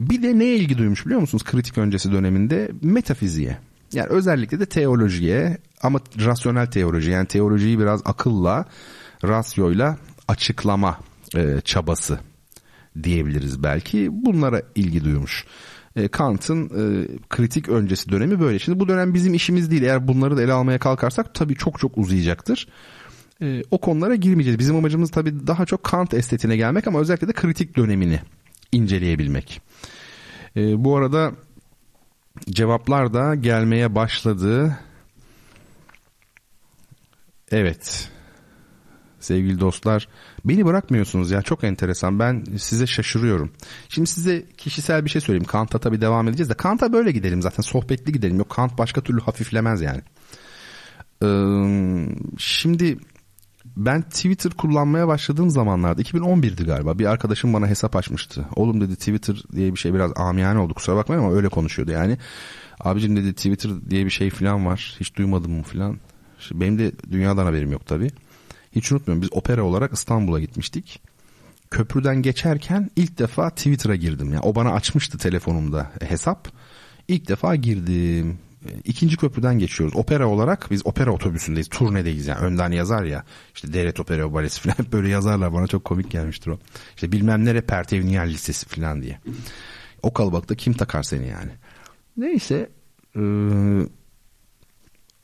bir de neye ilgi duymuş biliyor musunuz kritik öncesi döneminde? Metafiziğe. Yani özellikle de teolojiye ama rasyonel teoloji yani teolojiyi biraz akılla, rasyoyla açıklama e, çabası diyebiliriz belki. Bunlara ilgi duymuş. E, Kant'ın e, kritik öncesi dönemi böyle. Şimdi bu dönem bizim işimiz değil. Eğer bunları da ele almaya kalkarsak tabii çok çok uzayacaktır. E, o konulara girmeyeceğiz. Bizim amacımız tabii daha çok Kant estetine gelmek ama özellikle de kritik dönemini inceleyebilmek. Bu arada cevaplar da gelmeye başladı. Evet. Sevgili dostlar beni bırakmıyorsunuz ya çok enteresan ben size şaşırıyorum. Şimdi size kişisel bir şey söyleyeyim Kant'a tabii devam edeceğiz de Kant'a böyle gidelim zaten sohbetli gidelim yok Kant başka türlü hafiflemez yani. Ee, şimdi ben Twitter kullanmaya başladığım zamanlarda 2011'di galiba bir arkadaşım bana hesap açmıştı. Oğlum dedi Twitter diye bir şey biraz amiyane oldu kusura bakmayın ama öyle konuşuyordu yani. Abicim dedi Twitter diye bir şey falan var hiç duymadım mı falan. Benim de dünyadan haberim yok tabii. Hiç unutmuyorum biz opera olarak İstanbul'a gitmiştik. Köprüden geçerken ilk defa Twitter'a girdim. Yani o bana açmıştı telefonumda hesap. İlk defa girdim. İkinci köprüden geçiyoruz. Opera olarak biz opera otobüsündeyiz. Turnedeyiz yani. Önden yazar ya. İşte devlet opera balesi falan böyle yazarlar. Bana çok komik gelmiştir o. İşte bilmem ne repertevniyel listesi falan diye. O kalabalıkta kim takar seni yani. Neyse. Ee,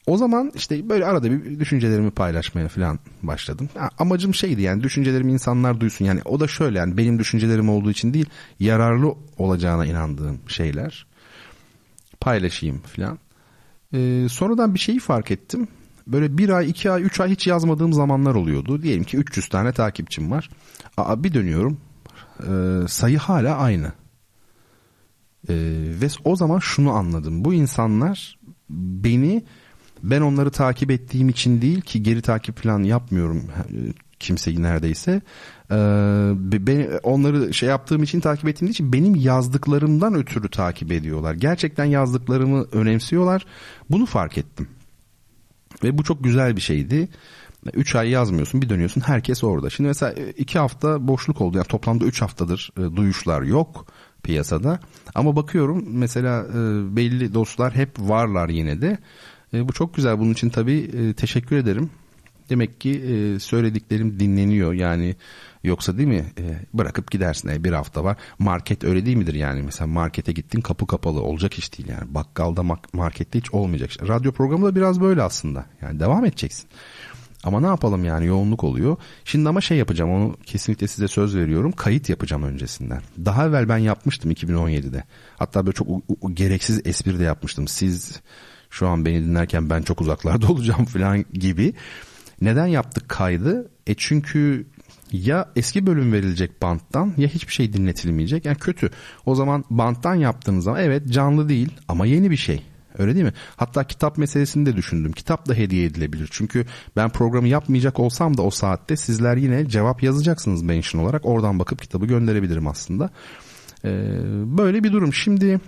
o zaman işte böyle arada bir düşüncelerimi paylaşmaya falan başladım. Amacım şeydi yani düşüncelerimi insanlar duysun. Yani o da şöyle yani benim düşüncelerim olduğu için değil yararlı olacağına inandığım şeyler paylaşayım falan. Ee, sonradan bir şeyi fark ettim. Böyle bir ay, iki ay, üç ay hiç yazmadığım zamanlar oluyordu. Diyelim ki 300 tane takipçim var. Aa, bir dönüyorum ee, sayı hala aynı. Ee, ve o zaman şunu anladım. Bu insanlar beni ben onları takip ettiğim için değil ki geri takip falan yapmıyorum kimseyi neredeyse. Ee, ben onları şey yaptığım için takip ettiğim için benim yazdıklarımdan ötürü takip ediyorlar. Gerçekten yazdıklarımı önemsiyorlar. Bunu fark ettim. Ve bu çok güzel bir şeydi. 3 ay yazmıyorsun bir dönüyorsun herkes orada. Şimdi mesela 2 hafta boşluk oldu. Yani toplamda 3 haftadır e, duyuşlar yok piyasada. Ama bakıyorum mesela e, belli dostlar hep varlar yine de. E, bu çok güzel. Bunun için tabii e, teşekkür ederim. Demek ki e, söylediklerim dinleniyor. Yani yoksa değil mi e, bırakıp gidersin. E, bir hafta var. Market öyle değil midir yani? Mesela markete gittin kapı kapalı. Olacak iş değil yani. Bakkalda markette hiç olmayacak. Radyo programı da biraz böyle aslında. Yani devam edeceksin. Ama ne yapalım yani yoğunluk oluyor. Şimdi ama şey yapacağım onu kesinlikle size söz veriyorum. Kayıt yapacağım öncesinden. Daha evvel ben yapmıştım 2017'de. Hatta böyle çok gereksiz espri de yapmıştım. Siz şu an beni dinlerken ben çok uzaklarda olacağım falan gibi. Neden yaptık kaydı? E çünkü ya eski bölüm verilecek banttan ya hiçbir şey dinletilmeyecek. Yani kötü. O zaman banttan yaptığınız zaman evet canlı değil ama yeni bir şey. Öyle değil mi? Hatta kitap meselesini de düşündüm. Kitap da hediye edilebilir. Çünkü ben programı yapmayacak olsam da o saatte sizler yine cevap yazacaksınız mention olarak. Oradan bakıp kitabı gönderebilirim aslında. Ee, böyle bir durum. Şimdi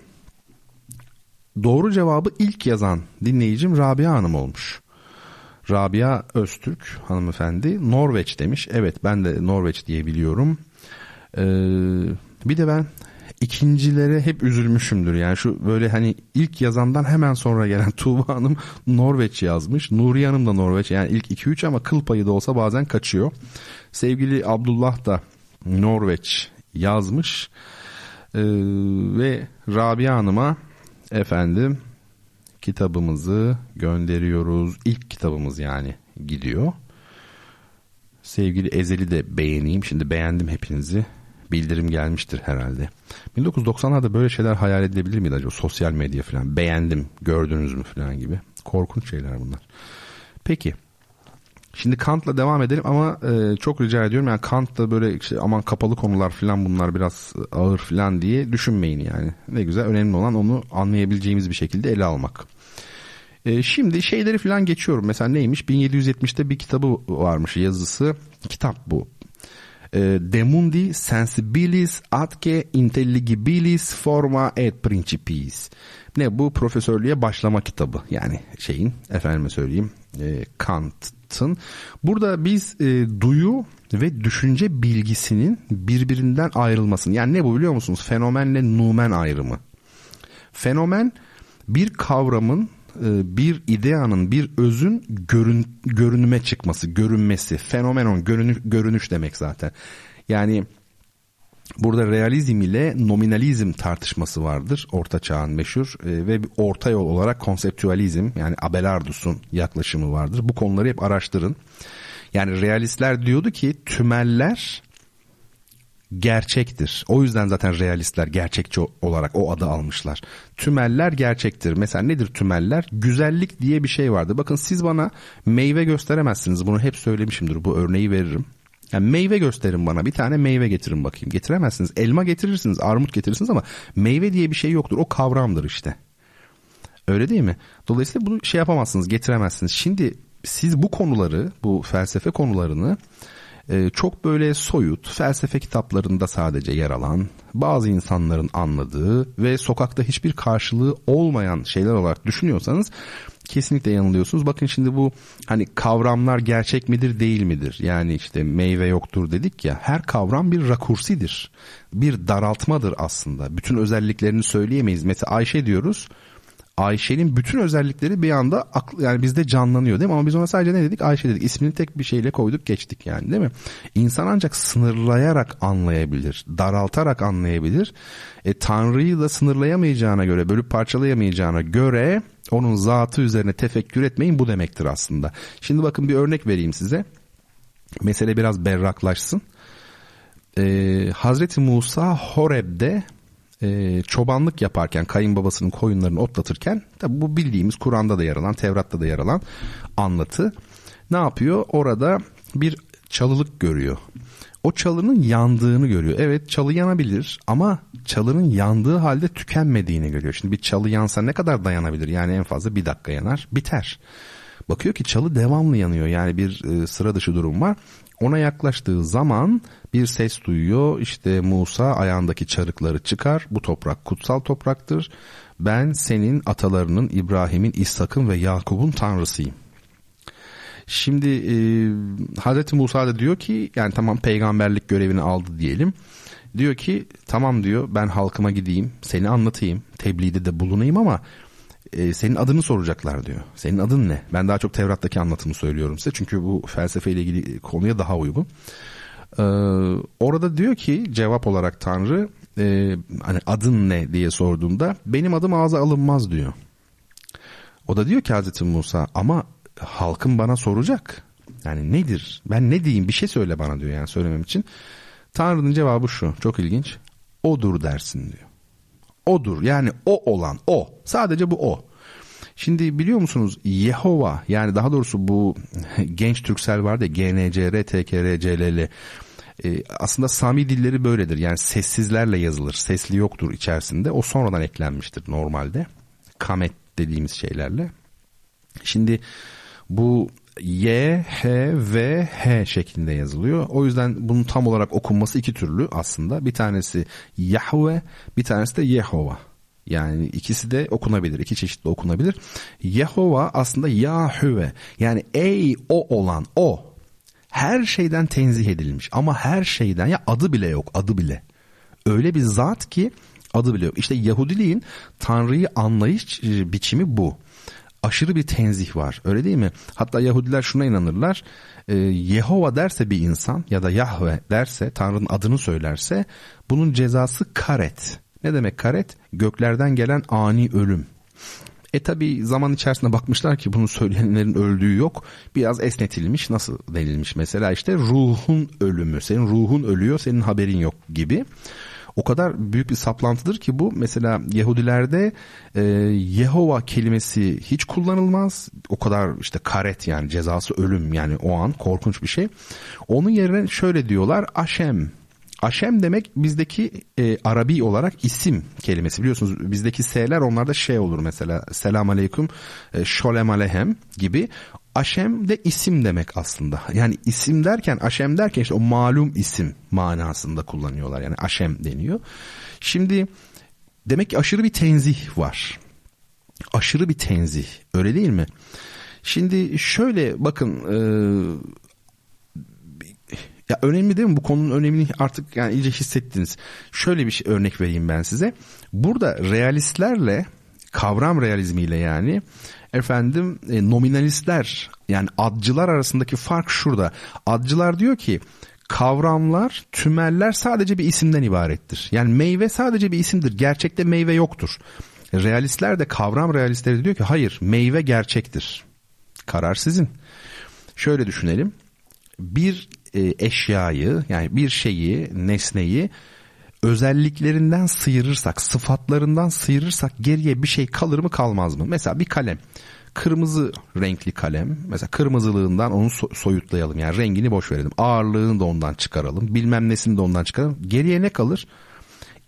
Doğru cevabı ilk yazan dinleyicim Rabia Hanım olmuş. Rabia Öztürk hanımefendi Norveç demiş. Evet ben de Norveç diye biliyorum. Ee, bir de ben ikincilere hep üzülmüşümdür. Yani şu böyle hani ilk yazandan hemen sonra gelen Tuğba Hanım Norveç yazmış. Nuri Hanım da Norveç yani ilk 2-3 ama kıl payı da olsa bazen kaçıyor. Sevgili Abdullah da Norveç yazmış. Ee, ve Rabia Hanım'a efendim kitabımızı gönderiyoruz. İlk kitabımız yani gidiyor. Sevgili Ezel'i de beğeneyim. Şimdi beğendim hepinizi. Bildirim gelmiştir herhalde. 1990'larda böyle şeyler hayal edilebilir miydi acaba? Sosyal medya falan. Beğendim, gördünüz mü falan gibi. Korkunç şeyler bunlar. Peki. Şimdi Kant'la devam edelim ama e, çok rica ediyorum yani Kant'la böyle işte aman kapalı konular falan bunlar biraz ağır falan diye düşünmeyin yani. Ne güzel önemli olan onu anlayabileceğimiz bir şekilde ele almak. E, şimdi şeyleri falan geçiyorum. Mesela neymiş? 1770'te bir kitabı varmış yazısı. Kitap bu. E, De sensibilis atque intelligibilis forma et principis. Ne bu profesörlüğe başlama kitabı. Yani şeyin efendime söyleyeyim e, Kant'ın. Burada biz e, duyu ve düşünce bilgisinin birbirinden ayrılmasını. Yani ne bu biliyor musunuz? Fenomenle numen ayrımı. Fenomen bir kavramın e, bir ideanın, bir özün görün, görünüme çıkması, görünmesi. Fenomenon, görünüş, görünüş demek zaten. Yani burada realizm ile nominalizm tartışması vardır. Orta çağın meşhur e, ve bir orta yol olarak konseptüalizm yani Abelardus'un yaklaşımı vardır. Bu konuları hep araştırın. Yani realistler diyordu ki tümeller gerçektir. O yüzden zaten realistler gerçekçi olarak o adı almışlar. Tümeller gerçektir. Mesela nedir tümeller? Güzellik diye bir şey vardı. Bakın siz bana meyve gösteremezsiniz. Bunu hep söylemişimdir. Bu örneği veririm. Yani meyve gösterin bana bir tane meyve getirin bakayım. Getiremezsiniz. Elma getirirsiniz, armut getirirsiniz ama meyve diye bir şey yoktur. O kavramdır işte. Öyle değil mi? Dolayısıyla bunu şey yapamazsınız, getiremezsiniz. Şimdi siz bu konuları, bu felsefe konularını e, çok böyle soyut, felsefe kitaplarında sadece yer alan, bazı insanların anladığı ve sokakta hiçbir karşılığı olmayan şeyler olarak düşünüyorsanız kesinlikle yanılıyorsunuz. Bakın şimdi bu hani kavramlar gerçek midir değil midir? Yani işte meyve yoktur dedik ya her kavram bir rakursidir. Bir daraltmadır aslında. Bütün özelliklerini söyleyemeyiz. Mesela Ayşe diyoruz. Ayşe'nin bütün özellikleri bir anda yani bizde canlanıyor değil mi? Ama biz ona sadece ne dedik? Ayşe dedik. İsmini tek bir şeyle koyduk geçtik yani değil mi? İnsan ancak sınırlayarak anlayabilir. Daraltarak anlayabilir. E, Tanrı'yı da sınırlayamayacağına göre, bölüp parçalayamayacağına göre onun zatı üzerine tefekkür etmeyin bu demektir aslında. Şimdi bakın bir örnek vereyim size. Mesele biraz berraklaşsın. Ee, Hazreti Musa Horeb'de e, çobanlık yaparken kayınbabasının koyunlarını otlatırken tabi bu bildiğimiz Kur'an'da da yer alan Tevrat'ta da yer alan anlatı ne yapıyor? Orada bir çalılık görüyor. O çalının yandığını görüyor. Evet çalı yanabilir ama çalının yandığı halde tükenmediğini görüyor. Şimdi bir çalı yansa ne kadar dayanabilir? Yani en fazla bir dakika yanar biter. Bakıyor ki çalı devamlı yanıyor yani bir e, sıra dışı durum var. Ona yaklaştığı zaman bir ses duyuyor. İşte Musa ayağındaki çarıkları çıkar. Bu toprak kutsal topraktır. Ben senin atalarının İbrahim'in, İshak'ın ve Yakup'un tanrısıyım. Şimdi e, Hazreti Musa da diyor ki yani tamam peygamberlik görevini aldı diyelim. Diyor ki tamam diyor ben halkıma gideyim seni anlatayım tebliğde de bulunayım ama e, senin adını soracaklar diyor. Senin adın ne? Ben daha çok Tevrat'taki anlatımı söylüyorum size çünkü bu felsefeyle ilgili konuya daha uygun. Ee, orada diyor ki cevap olarak Tanrı e, hani adın ne diye sorduğunda benim adım ağza alınmaz diyor. O da diyor ki Hazreti Musa ama halkım bana soracak. Yani nedir? Ben ne diyeyim? Bir şey söyle bana diyor yani söylemem için. Tanrı'nın cevabı şu. Çok ilginç. Odur dersin diyor. Odur yani o olan o. Sadece bu o. Şimdi biliyor musunuz Yehova yani daha doğrusu bu genç Türksel vardı ya GNCR, TKR, CLL e, aslında Sami dilleri böyledir. Yani sessizlerle yazılır. Sesli yoktur içerisinde. O sonradan eklenmiştir normalde. Kamet dediğimiz şeylerle. Şimdi bu Y, H, V, H şeklinde yazılıyor. O yüzden bunun tam olarak okunması iki türlü aslında. Bir tanesi Yahve, bir tanesi de Yehova. Yani ikisi de okunabilir. iki çeşitli okunabilir. Yehova aslında Yahüve. Yani ey o olan o. Her şeyden tenzih edilmiş. Ama her şeyden ya adı bile yok adı bile. Öyle bir zat ki adı bile yok. İşte Yahudiliğin Tanrı'yı anlayış biçimi bu aşırı bir tenzih var. Öyle değil mi? Hatta Yahudiler şuna inanırlar. E, Yehova derse bir insan ya da Yahve derse Tanrı'nın adını söylerse bunun cezası karet. Ne demek karet? Göklerden gelen ani ölüm. E tabi zaman içerisinde bakmışlar ki bunu söyleyenlerin öldüğü yok. Biraz esnetilmiş. Nasıl denilmiş mesela işte ruhun ölümü. Senin ruhun ölüyor senin haberin yok gibi. O kadar büyük bir saplantıdır ki bu. Mesela Yahudilerde e, Yehova kelimesi hiç kullanılmaz. O kadar işte karet yani cezası ölüm yani o an korkunç bir şey. Onun yerine şöyle diyorlar Aşem Aşem demek bizdeki e, Arabi olarak isim kelimesi. Biliyorsunuz bizdeki S'ler onlarda şey olur mesela. Selam aleyküm, e, şolem alehem gibi. Aşem de isim demek aslında. Yani isim derken Aşem derken işte o malum isim manasında kullanıyorlar. Yani Aşem deniyor. Şimdi demek ki aşırı bir tenzih var. Aşırı bir tenzih. Öyle değil mi? Şimdi şöyle bakın e, ya önemli değil mi? Bu konunun önemini artık yani iyice hissettiniz. Şöyle bir şey örnek vereyim ben size. Burada realistlerle kavram realizmiyle yani efendim e, nominalistler yani adcılar arasındaki fark şurada. Adcılar diyor ki kavramlar, tümeller sadece bir isimden ibarettir. Yani meyve sadece bir isimdir. Gerçekte meyve yoktur. Realistler de kavram realistleri diyor ki hayır meyve gerçektir. Karar sizin. Şöyle düşünelim. Bir e, eşyayı yani bir şeyi, nesneyi özelliklerinden sıyırırsak, sıfatlarından sıyırırsak geriye bir şey kalır mı kalmaz mı? Mesela bir kalem. Kırmızı renkli kalem. Mesela kırmızılığından onu so- soyutlayalım. Yani rengini boş verelim. Ağırlığını da ondan çıkaralım. Bilmem nesini de ondan çıkaralım. Geriye ne kalır?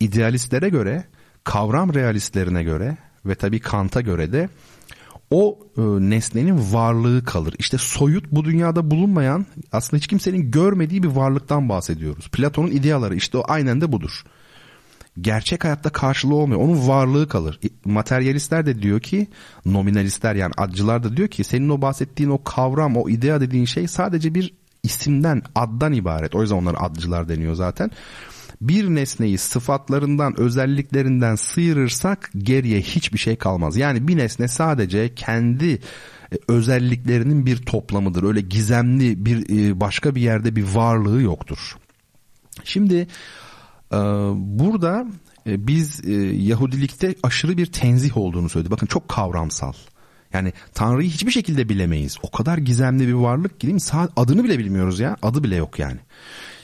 İdealistlere göre, kavram realistlerine göre ve tabii Kant'a göre de o e, nesnenin varlığı kalır. İşte soyut bu dünyada bulunmayan aslında hiç kimsenin görmediği bir varlıktan bahsediyoruz. Platon'un ideaları işte o aynen de budur. Gerçek hayatta karşılığı olmuyor. Onun varlığı kalır. Materyalistler de diyor ki nominalistler yani adcılar da diyor ki senin o bahsettiğin o kavram o idea dediğin şey sadece bir isimden addan ibaret. O yüzden onlara adcılar deniyor zaten bir nesneyi sıfatlarından, özelliklerinden sıyırırsak geriye hiçbir şey kalmaz. Yani bir nesne sadece kendi e, özelliklerinin bir toplamıdır. Öyle gizemli bir e, başka bir yerde bir varlığı yoktur. Şimdi e, burada biz Yahudilikte aşırı bir tenzih olduğunu söyledi. Bakın çok kavramsal. Yani Tanrı'yı hiçbir şekilde bilemeyiz. O kadar gizemli bir varlık ki değil mi? Adını bile bilmiyoruz ya. Adı bile yok yani.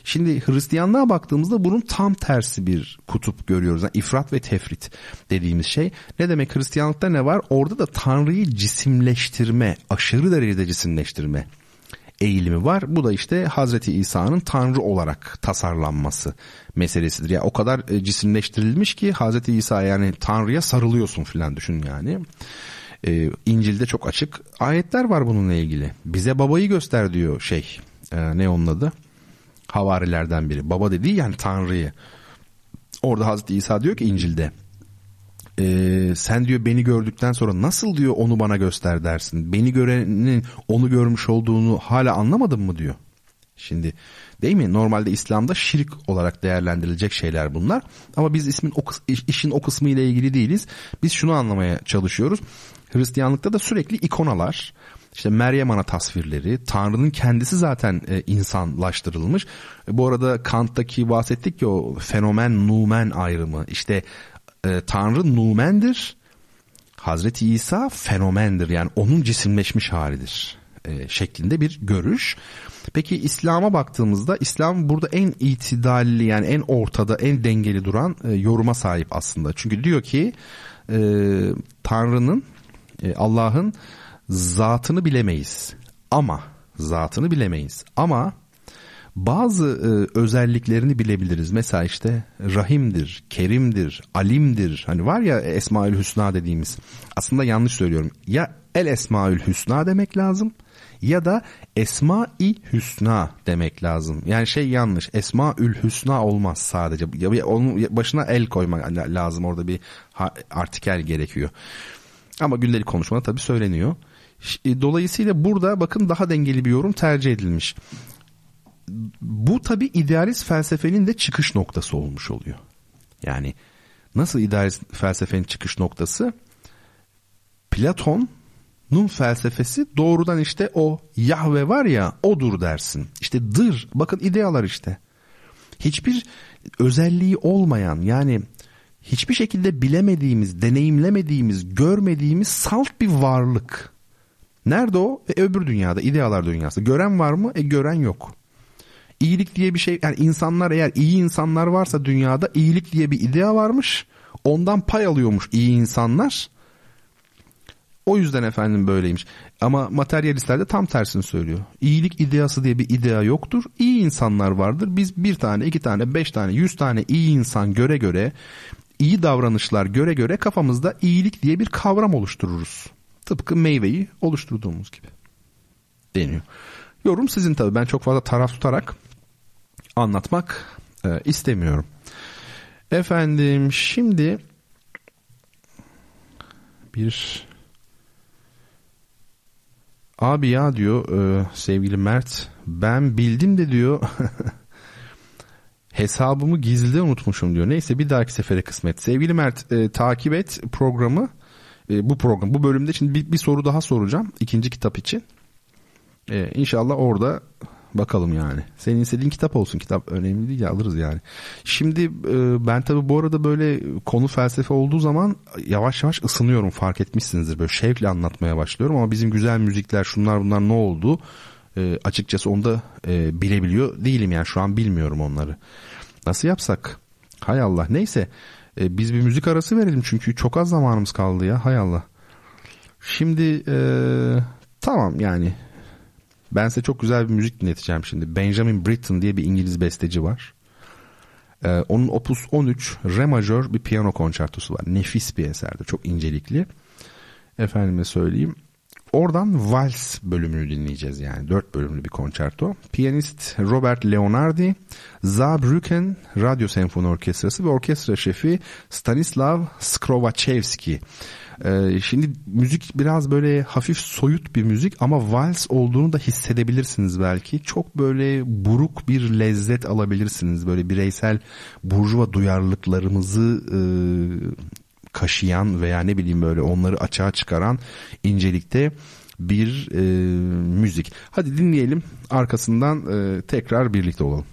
Şimdi Hristiyanlığa baktığımızda bunun tam tersi bir kutup görüyoruz. Yani ifrat ve tefrit dediğimiz şey. Ne demek Hristiyanlıkta ne var? Orada da Tanrı'yı cisimleştirme, aşırı derecede cisimleştirme eğilimi var. Bu da işte Hazreti İsa'nın Tanrı olarak tasarlanması meselesidir. Ya yani o kadar e, cisimleştirilmiş ki Hazreti İsa yani Tanrı'ya sarılıyorsun filan düşün yani. Ee, İncil'de çok açık ayetler var bununla ilgili. Bize babayı göster diyor şey. E, ne onun adı? Havarilerden biri. Baba dediği yani Tanrı'yı. Orada Hazreti İsa diyor ki İncil'de e, sen diyor beni gördükten sonra nasıl diyor onu bana göster dersin. Beni görenin onu görmüş olduğunu hala anlamadın mı diyor. Şimdi değil mi? Normalde İslam'da şirk olarak değerlendirilecek şeyler bunlar. Ama biz ismin o, işin o kısmı ile ilgili değiliz. Biz şunu anlamaya çalışıyoruz. Hristiyanlıkta da sürekli ikonalar, işte Meryem Ana tasvirleri, Tanrı'nın kendisi zaten e, insanlaştırılmış. E, bu arada Kant'taki bahsettik ki o fenomen numen ayrımı. İşte e, Tanrı numendir, Hazreti İsa fenomendir yani onun cisimleşmiş halidir şeklinde bir görüş. Peki İslam'a baktığımızda İslam burada en itidalli yani en ortada en dengeli duran e, yoruma sahip aslında. Çünkü diyor ki e, Tanrı'nın e, Allah'ın zatını bilemeyiz. Ama zatını bilemeyiz. Ama bazı e, özelliklerini bilebiliriz. Mesela işte rahimdir, kerimdir, alimdir. Hani var ya Esmaül Hüsna dediğimiz. Aslında yanlış söylüyorum. Ya El Esmaül Hüsna demek lazım ya da Esma-i Hüsna demek lazım. Yani şey yanlış. Esmaül Hüsna olmaz sadece. Ya onun başına el koymak lazım. Orada bir artikel gerekiyor. Ama gündelik konuşmada tabii söyleniyor. E, dolayısıyla burada bakın daha dengeli bir yorum tercih edilmiş. Bu tabi idealist felsefenin de çıkış noktası olmuş oluyor. Yani nasıl idealist felsefenin çıkış noktası? Platon'un felsefesi doğrudan işte o Yahve var ya odur dersin. İşte dır bakın idealar işte. Hiçbir özelliği olmayan yani hiçbir şekilde bilemediğimiz, deneyimlemediğimiz, görmediğimiz salt bir varlık. Nerede o? E, öbür dünyada, idealar dünyası. Gören var mı? E gören yok. İyilik diye bir şey yani insanlar eğer iyi insanlar varsa dünyada iyilik diye bir idea varmış. Ondan pay alıyormuş iyi insanlar. O yüzden efendim böyleymiş. Ama materyalistler de tam tersini söylüyor. İyilik ideası diye bir idea yoktur. İyi insanlar vardır. Biz bir tane, iki tane, beş tane, yüz tane iyi insan göre göre, iyi davranışlar göre göre kafamızda iyilik diye bir kavram oluştururuz. Tıpkı meyveyi oluşturduğumuz gibi deniyor. Yorum sizin tabii. Ben çok fazla taraf tutarak anlatmak e, istemiyorum. Efendim şimdi bir abi ya diyor e, sevgili Mert ben bildim de diyor hesabımı gizlide unutmuşum diyor. Neyse bir dahaki sefere kısmet. Sevgili Mert e, takip et programı e, bu program bu bölümde şimdi bir, bir soru daha soracağım ikinci kitap için. E, inşallah orada bakalım yani. Senin istediğin kitap olsun. Kitap önemli değil alırız yani. Şimdi e, ben tabii bu arada böyle konu felsefe olduğu zaman yavaş yavaş ısınıyorum fark etmişsinizdir. Böyle şevkle anlatmaya başlıyorum ama bizim güzel müzikler şunlar bunlar ne oldu? E, açıkçası onu da e, bilebiliyor değilim yani şu an bilmiyorum onları. Nasıl yapsak? Hay Allah. Neyse e, biz bir müzik arası verelim çünkü çok az zamanımız kaldı ya. Hay Allah. Şimdi e, tamam yani ben size çok güzel bir müzik dinleteceğim şimdi. Benjamin Britten diye bir İngiliz besteci var. Ee, onun Opus 13 Re majör bir piyano konçertosu var. Nefis bir eserde. Çok incelikli. Efendime söyleyeyim. Oradan Vals bölümünü dinleyeceğiz yani. Dört bölümlü bir konçerto. Piyanist Robert Leonardi, Zabrücken Radyo Senfoni Orkestrası ve orkestra şefi Stanislav Skrovachevski. Ee, şimdi müzik biraz böyle hafif soyut bir müzik ama vals olduğunu da hissedebilirsiniz belki. Çok böyle buruk bir lezzet alabilirsiniz. Böyle bireysel burjuva duyarlılıklarımızı e, kaşıyan veya ne bileyim böyle onları açığa çıkaran incelikte bir e, müzik. Hadi dinleyelim arkasından e, tekrar birlikte olalım.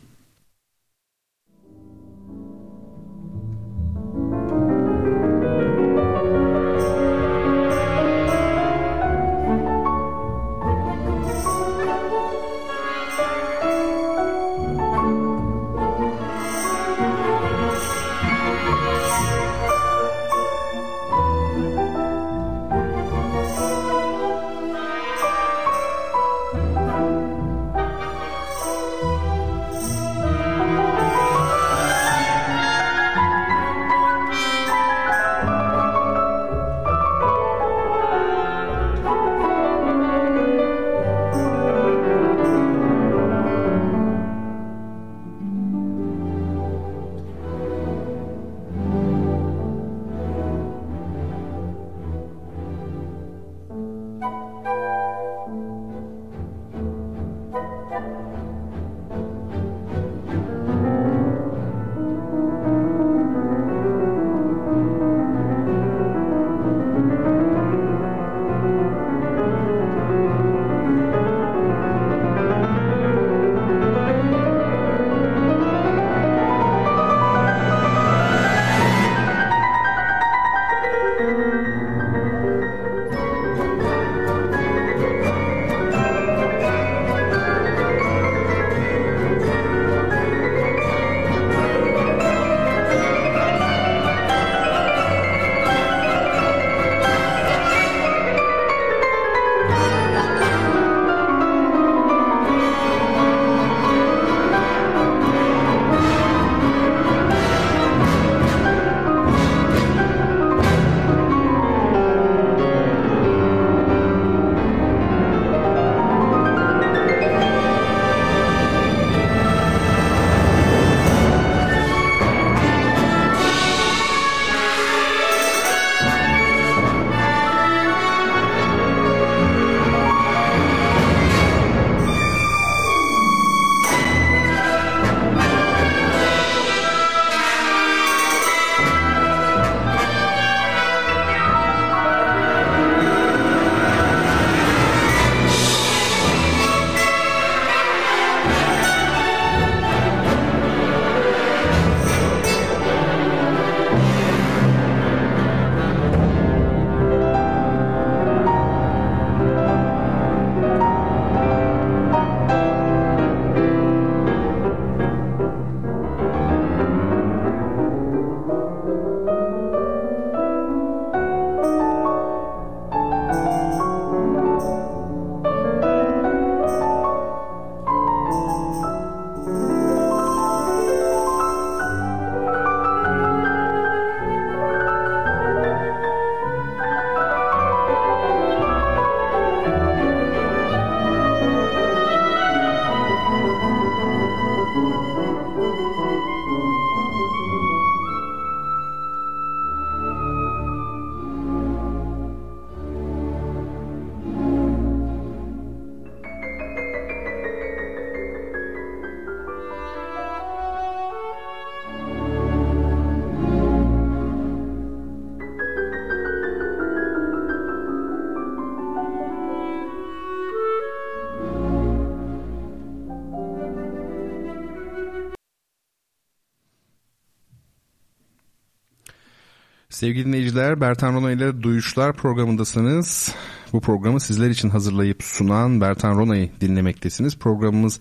Sevgili dinleyiciler, Bertan Rona ile Duyuşlar programındasınız. Bu programı sizler için hazırlayıp sunan Bertan Rona'yı dinlemektesiniz. Programımız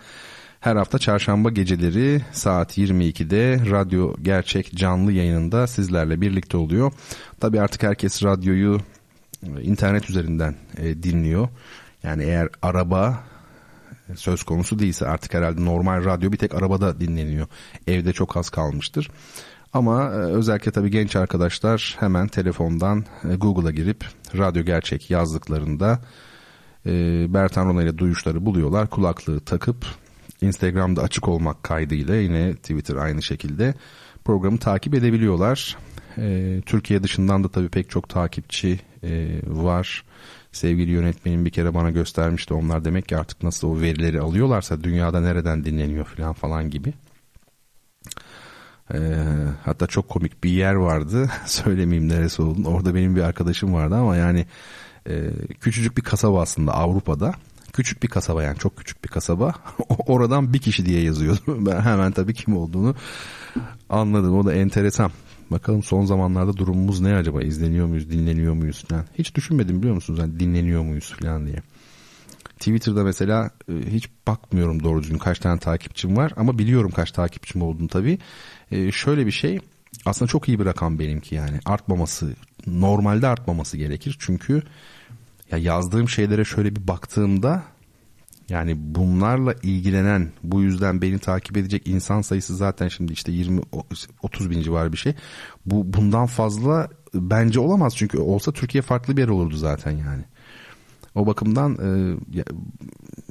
her hafta çarşamba geceleri saat 22'de Radyo Gerçek canlı yayınında sizlerle birlikte oluyor. Tabi artık herkes radyoyu e, internet üzerinden e, dinliyor. Yani eğer araba söz konusu değilse artık herhalde normal radyo bir tek arabada dinleniyor. Evde çok az kalmıştır. Ama e, özellikle tabii genç arkadaşlar hemen telefondan e, Google'a girip radyo gerçek yazdıklarında e, Bertan Rona ile duyuşları buluyorlar. Kulaklığı takıp Instagram'da açık olmak kaydıyla yine Twitter aynı şekilde programı takip edebiliyorlar. Türkiye dışından da tabii pek çok takipçi var. Sevgili yönetmenim bir kere bana göstermişti. Onlar demek ki artık nasıl o verileri alıyorlarsa dünyada nereden dinleniyor falan falan gibi. Ee, hatta çok komik bir yer vardı. Söylemeyeyim neresi olduğunu. Orada benim bir arkadaşım vardı ama yani e, küçücük bir kasaba aslında Avrupa'da. Küçük bir kasaba yani çok küçük bir kasaba. Oradan bir kişi diye yazıyordu. Ben hemen tabii kim olduğunu anladım. O da enteresan. Bakalım son zamanlarda durumumuz ne acaba? İzleniyor muyuz, dinleniyor muyuz falan. Hiç düşünmedim biliyor musunuz? Yani dinleniyor muyuz falan diye. Twitter'da mesela e, hiç bakmıyorum doğru düzgün kaç tane takipçim var ama biliyorum kaç takipçim olduğunu tabii. E, şöyle bir şey aslında çok iyi bir rakam benimki yani artmaması normalde artmaması gerekir çünkü ya yazdığım şeylere şöyle bir baktığımda yani bunlarla ilgilenen bu yüzden beni takip edecek insan sayısı zaten şimdi işte 20 30 bin civarı bir şey. Bu bundan fazla bence olamaz çünkü olsa Türkiye farklı bir yer olurdu zaten yani. O bakımdan e,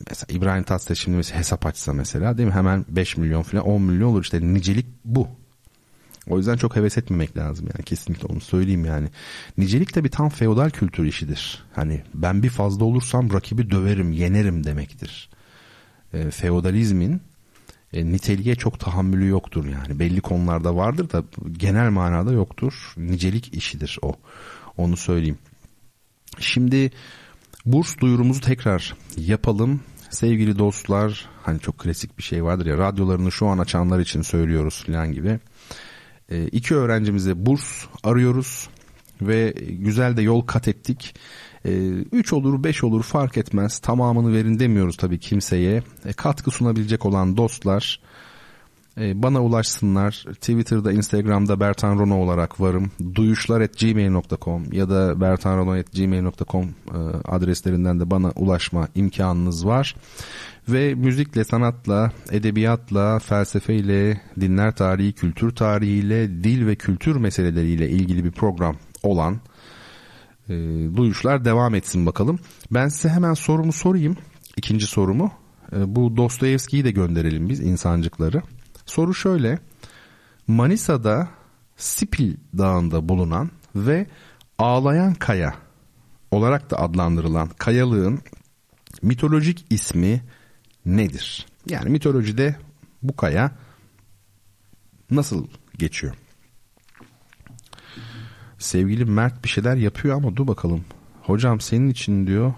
mesela İbrahim Tatlıses şimdi mesela hesap açsa mesela değil mi hemen 5 milyon falan 10 milyon olur işte nicelik bu. O yüzden çok heves etmemek lazım yani kesinlikle onu söyleyeyim yani. Nicelik bir tam feodal kültür işidir. Hani ben bir fazla olursam rakibi döverim, yenerim demektir. E, feodalizmin e, niteliğe çok tahammülü yoktur yani. Belli konularda vardır da genel manada yoktur. Nicelik işidir o. Onu söyleyeyim. Şimdi Burs duyurumuzu tekrar yapalım. Sevgili dostlar hani çok klasik bir şey vardır ya radyolarını şu an açanlar için söylüyoruz filan gibi. E, iki öğrencimize burs arıyoruz ve güzel de yol kat ettik. E, üç olur beş olur fark etmez tamamını verin demiyoruz tabii kimseye. E, katkı sunabilecek olan dostlar ee, bana ulaşsınlar. Twitter'da, Instagram'da Bertan Rono olarak varım. Duyuşlar@gmail.com ya da bertanrono@gmail.com e, adreslerinden de bana ulaşma imkanınız var. Ve müzikle, sanatla, edebiyatla, felsefeyle, dinler tarihi, kültür tarihiyle, dil ve kültür meseleleriyle ilgili bir program olan e, duyuşlar devam etsin bakalım. Ben size hemen sorumu sorayım. İkinci sorumu. E, bu Dostoyevski'yi de gönderelim biz insancıkları. Soru şöyle. Manisa'da Sipil Dağı'nda bulunan ve Ağlayan Kaya olarak da adlandırılan kayalığın mitolojik ismi nedir? Yani mitolojide bu kaya nasıl geçiyor? Sevgili Mert bir şeyler yapıyor ama dur bakalım. Hocam senin için diyor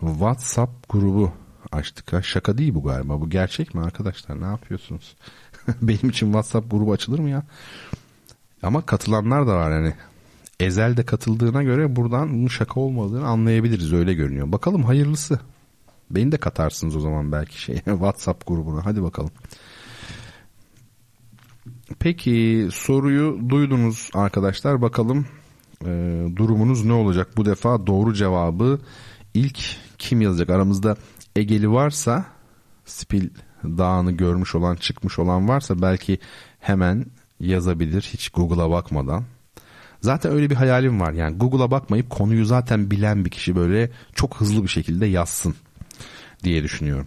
WhatsApp grubu açtık ha. Şaka değil bu galiba. Bu gerçek mi arkadaşlar? Ne yapıyorsunuz? Benim için WhatsApp grubu açılır mı ya? Ama katılanlar da var yani. Ezel de katıldığına göre buradan bunun şaka olmadığını anlayabiliriz öyle görünüyor. Bakalım hayırlısı. Beni de katarsınız o zaman belki şey WhatsApp grubuna. Hadi bakalım. Peki soruyu duydunuz arkadaşlar. Bakalım e, durumunuz ne olacak? Bu defa doğru cevabı ilk kim yazacak? Aramızda Egeli varsa Spil Dağı'nı görmüş olan çıkmış olan varsa belki hemen yazabilir hiç Google'a bakmadan. Zaten öyle bir hayalim var yani Google'a bakmayıp konuyu zaten bilen bir kişi böyle çok hızlı bir şekilde yazsın diye düşünüyorum.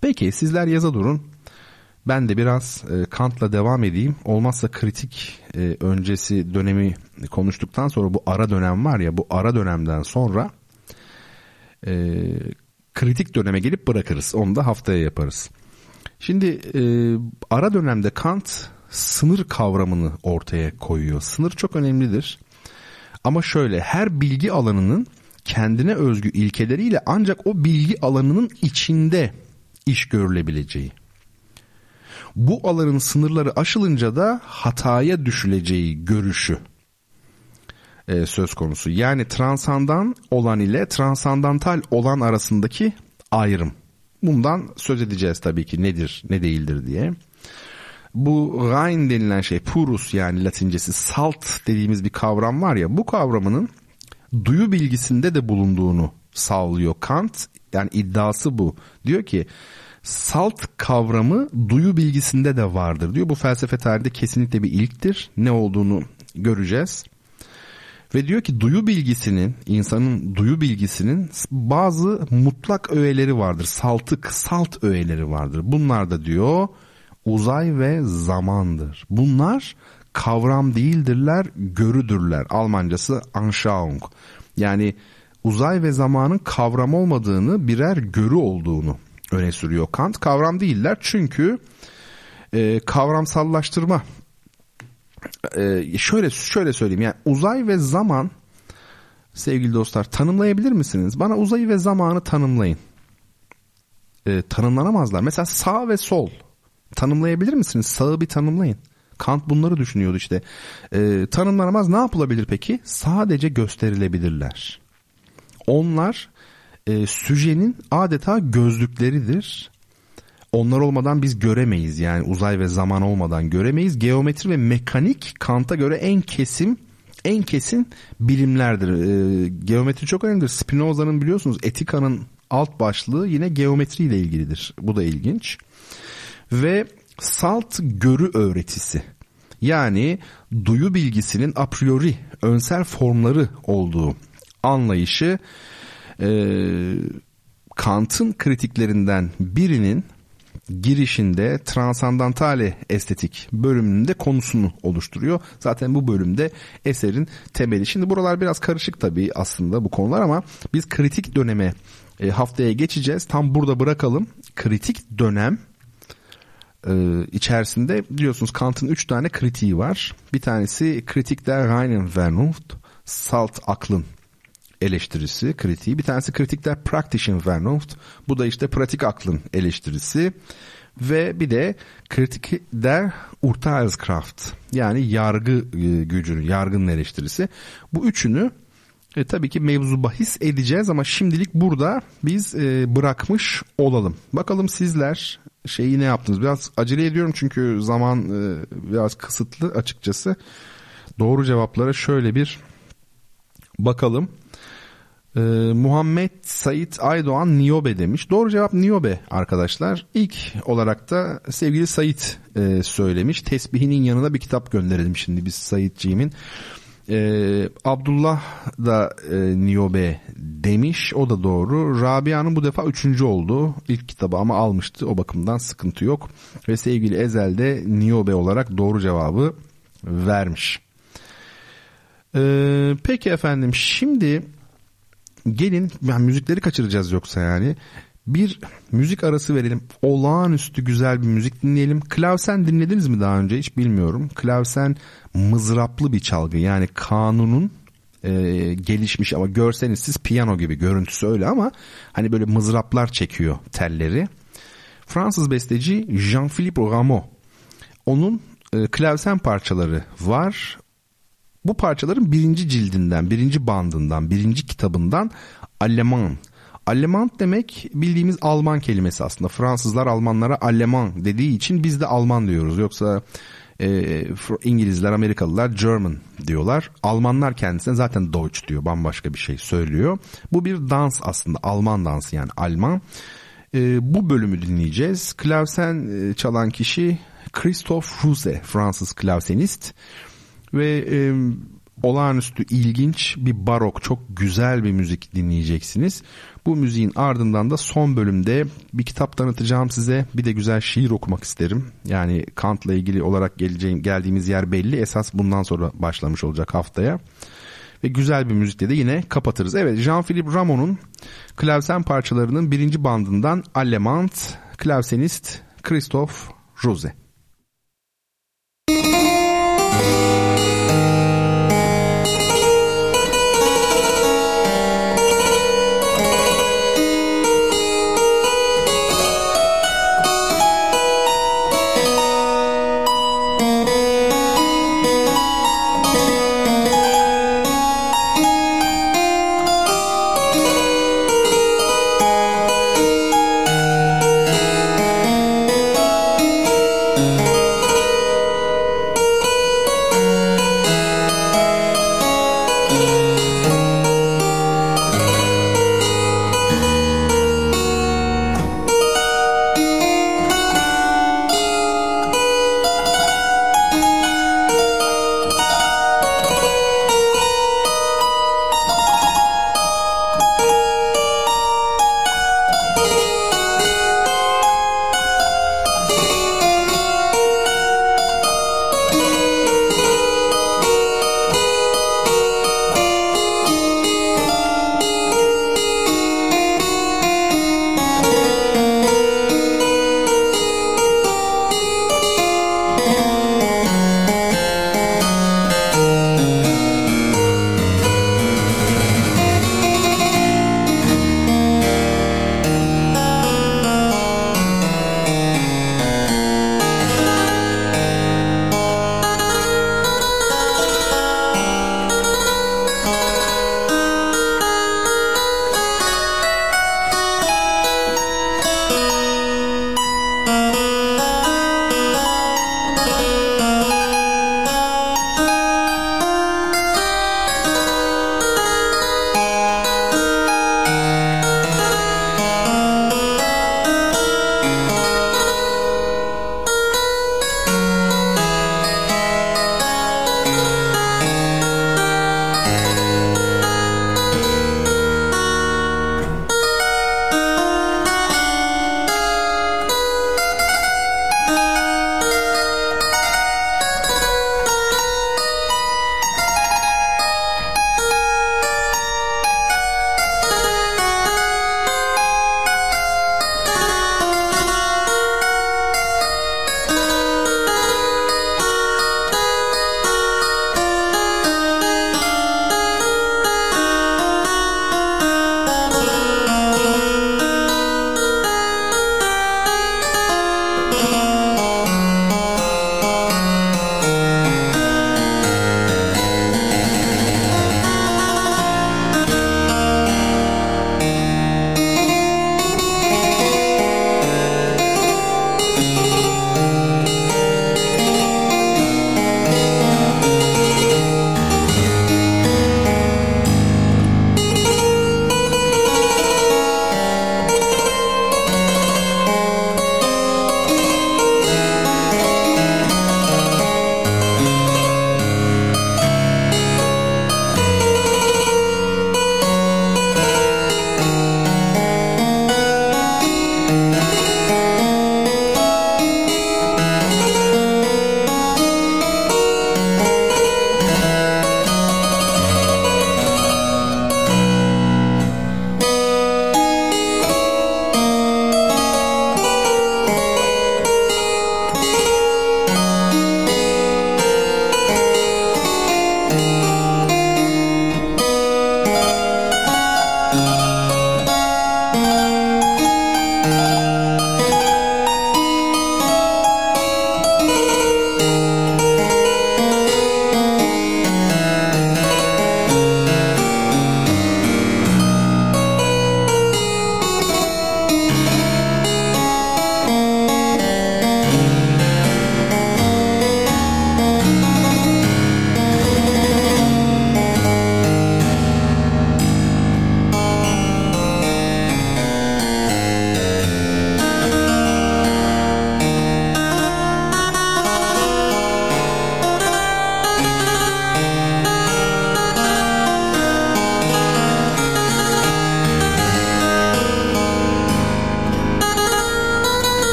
Peki sizler yaza durun. Ben de biraz e, Kant'la devam edeyim. Olmazsa kritik e, öncesi dönemi konuştuktan sonra bu ara dönem var ya bu ara dönemden sonra e, kritik döneme gelip bırakırız. Onu da haftaya yaparız. Şimdi e, ara dönemde Kant sınır kavramını ortaya koyuyor. Sınır çok önemlidir. Ama şöyle her bilgi alanının kendine özgü ilkeleriyle ancak o bilgi alanının içinde iş görülebileceği. Bu alanın sınırları aşılınca da hataya düşüleceği görüşü e, söz konusu. Yani transandan olan ile transandantal olan arasındaki ayrım. Bundan söz edeceğiz tabii ki nedir ne değildir diye. Bu Rhein denilen şey purus yani latincesi salt dediğimiz bir kavram var ya bu kavramının duyu bilgisinde de bulunduğunu sağlıyor Kant. Yani iddiası bu. Diyor ki salt kavramı duyu bilgisinde de vardır diyor. Bu felsefe tarihinde kesinlikle bir ilktir. Ne olduğunu göreceğiz. Ve diyor ki duyu bilgisinin, insanın duyu bilgisinin bazı mutlak öğeleri vardır. Saltık, salt öğeleri vardır. Bunlar da diyor uzay ve zamandır. Bunlar kavram değildirler, görüdürler. Almancası Anschauung. Yani uzay ve zamanın kavram olmadığını birer görü olduğunu öne sürüyor Kant. Kavram değiller çünkü e, kavramsallaştırma e, şöyle şöyle söyleyeyim yani uzay ve zaman sevgili dostlar tanımlayabilir misiniz? Bana uzayı ve zamanı tanımlayın. E, tanımlanamazlar. Mesela sağ ve sol tanımlayabilir misiniz? Sağı bir tanımlayın. Kant bunları düşünüyordu işte. E, tanımlanamaz ne yapılabilir peki? Sadece gösterilebilirler. Onlar e, süjenin adeta gözlükleridir. Onlar olmadan biz göremeyiz yani uzay ve zaman olmadan göremeyiz. Geometri ve mekanik Kant'a göre en kesim en kesin bilimlerdir. E, geometri çok önemlidir. Spinoza'nın biliyorsunuz Etika'nın alt başlığı yine geometri ile ilgilidir. Bu da ilginç. Ve salt görü öğretisi. Yani duyu bilgisinin a priori önsel formları olduğu anlayışı e, Kant'ın kritiklerinden birinin girişinde transandantale estetik bölümünde konusunu oluşturuyor. Zaten bu bölümde eserin temeli. Şimdi buralar biraz karışık tabii aslında bu konular ama biz kritik döneme e, haftaya geçeceğiz. Tam burada bırakalım. Kritik dönem e, içerisinde biliyorsunuz Kant'ın üç tane kritiği var. Bir tanesi kritik der reinen Vernunft, salt aklın eleştirisi, kritiği. Bir tanesi kritikler Praktischen Vernunft. Bu da işte pratik aklın eleştirisi. Ve bir de kritik der Urteilskraft. Yani yargı e, gücünün, yargının eleştirisi. Bu üçünü e, tabii ki mevzu bahis edeceğiz ama şimdilik burada biz e, bırakmış olalım. Bakalım sizler şeyi ne yaptınız? Biraz acele ediyorum çünkü zaman e, biraz kısıtlı açıkçası. Doğru cevaplara şöyle bir bakalım. Ee, Muhammed Sait Aydoğan Niyobe demiş. Doğru cevap Niyobe arkadaşlar. İlk olarak da sevgili Sait e, söylemiş. Tesbihinin yanına bir kitap gönderelim şimdi biz Saitciğimin. Ee, Abdullah da e, Niyobe demiş. O da doğru. Rabia'nın bu defa üçüncü oldu. İlk kitabı ama almıştı. O bakımdan sıkıntı yok. Ve sevgili Ezel de Niyobe olarak doğru cevabı vermiş. Ee, peki efendim şimdi gelin yani müzikleri kaçıracağız yoksa yani. Bir müzik arası verelim. Olağanüstü güzel bir müzik dinleyelim. Klavsen dinlediniz mi daha önce hiç bilmiyorum. Klavsen mızraplı bir çalgı. Yani kanunun e, gelişmiş ama görseniz siz piyano gibi görüntüsü öyle ama hani böyle mızraplar çekiyor telleri. Fransız besteci Jean-Philippe Rameau. Onun e, klavsen parçaları var. Bu parçaların birinci cildinden, birinci bandından, birinci kitabından Alman. Alman demek bildiğimiz Alman kelimesi aslında. Fransızlar Almanlara Alman dediği için biz de Alman diyoruz. Yoksa e, İngilizler, Amerikalılar German diyorlar. Almanlar kendisine zaten Deutsch diyor. Bambaşka bir şey söylüyor. Bu bir dans aslında. Alman dansı yani Alman. E, bu bölümü dinleyeceğiz. Klavsen e, çalan kişi Christophe Ruse, Fransız klavsenist ve e, olağanüstü ilginç bir barok çok güzel bir müzik dinleyeceksiniz. Bu müziğin ardından da son bölümde bir kitap tanıtacağım size. Bir de güzel şiir okumak isterim. Yani Kant'la ilgili olarak geleceğim, geldiğimiz yer belli. Esas bundan sonra başlamış olacak haftaya. Ve güzel bir müzikle de yine kapatırız. Evet Jean-Philippe Rameau'nun klavsen parçalarının birinci bandından Allemant, klavsenist Christophe Rose.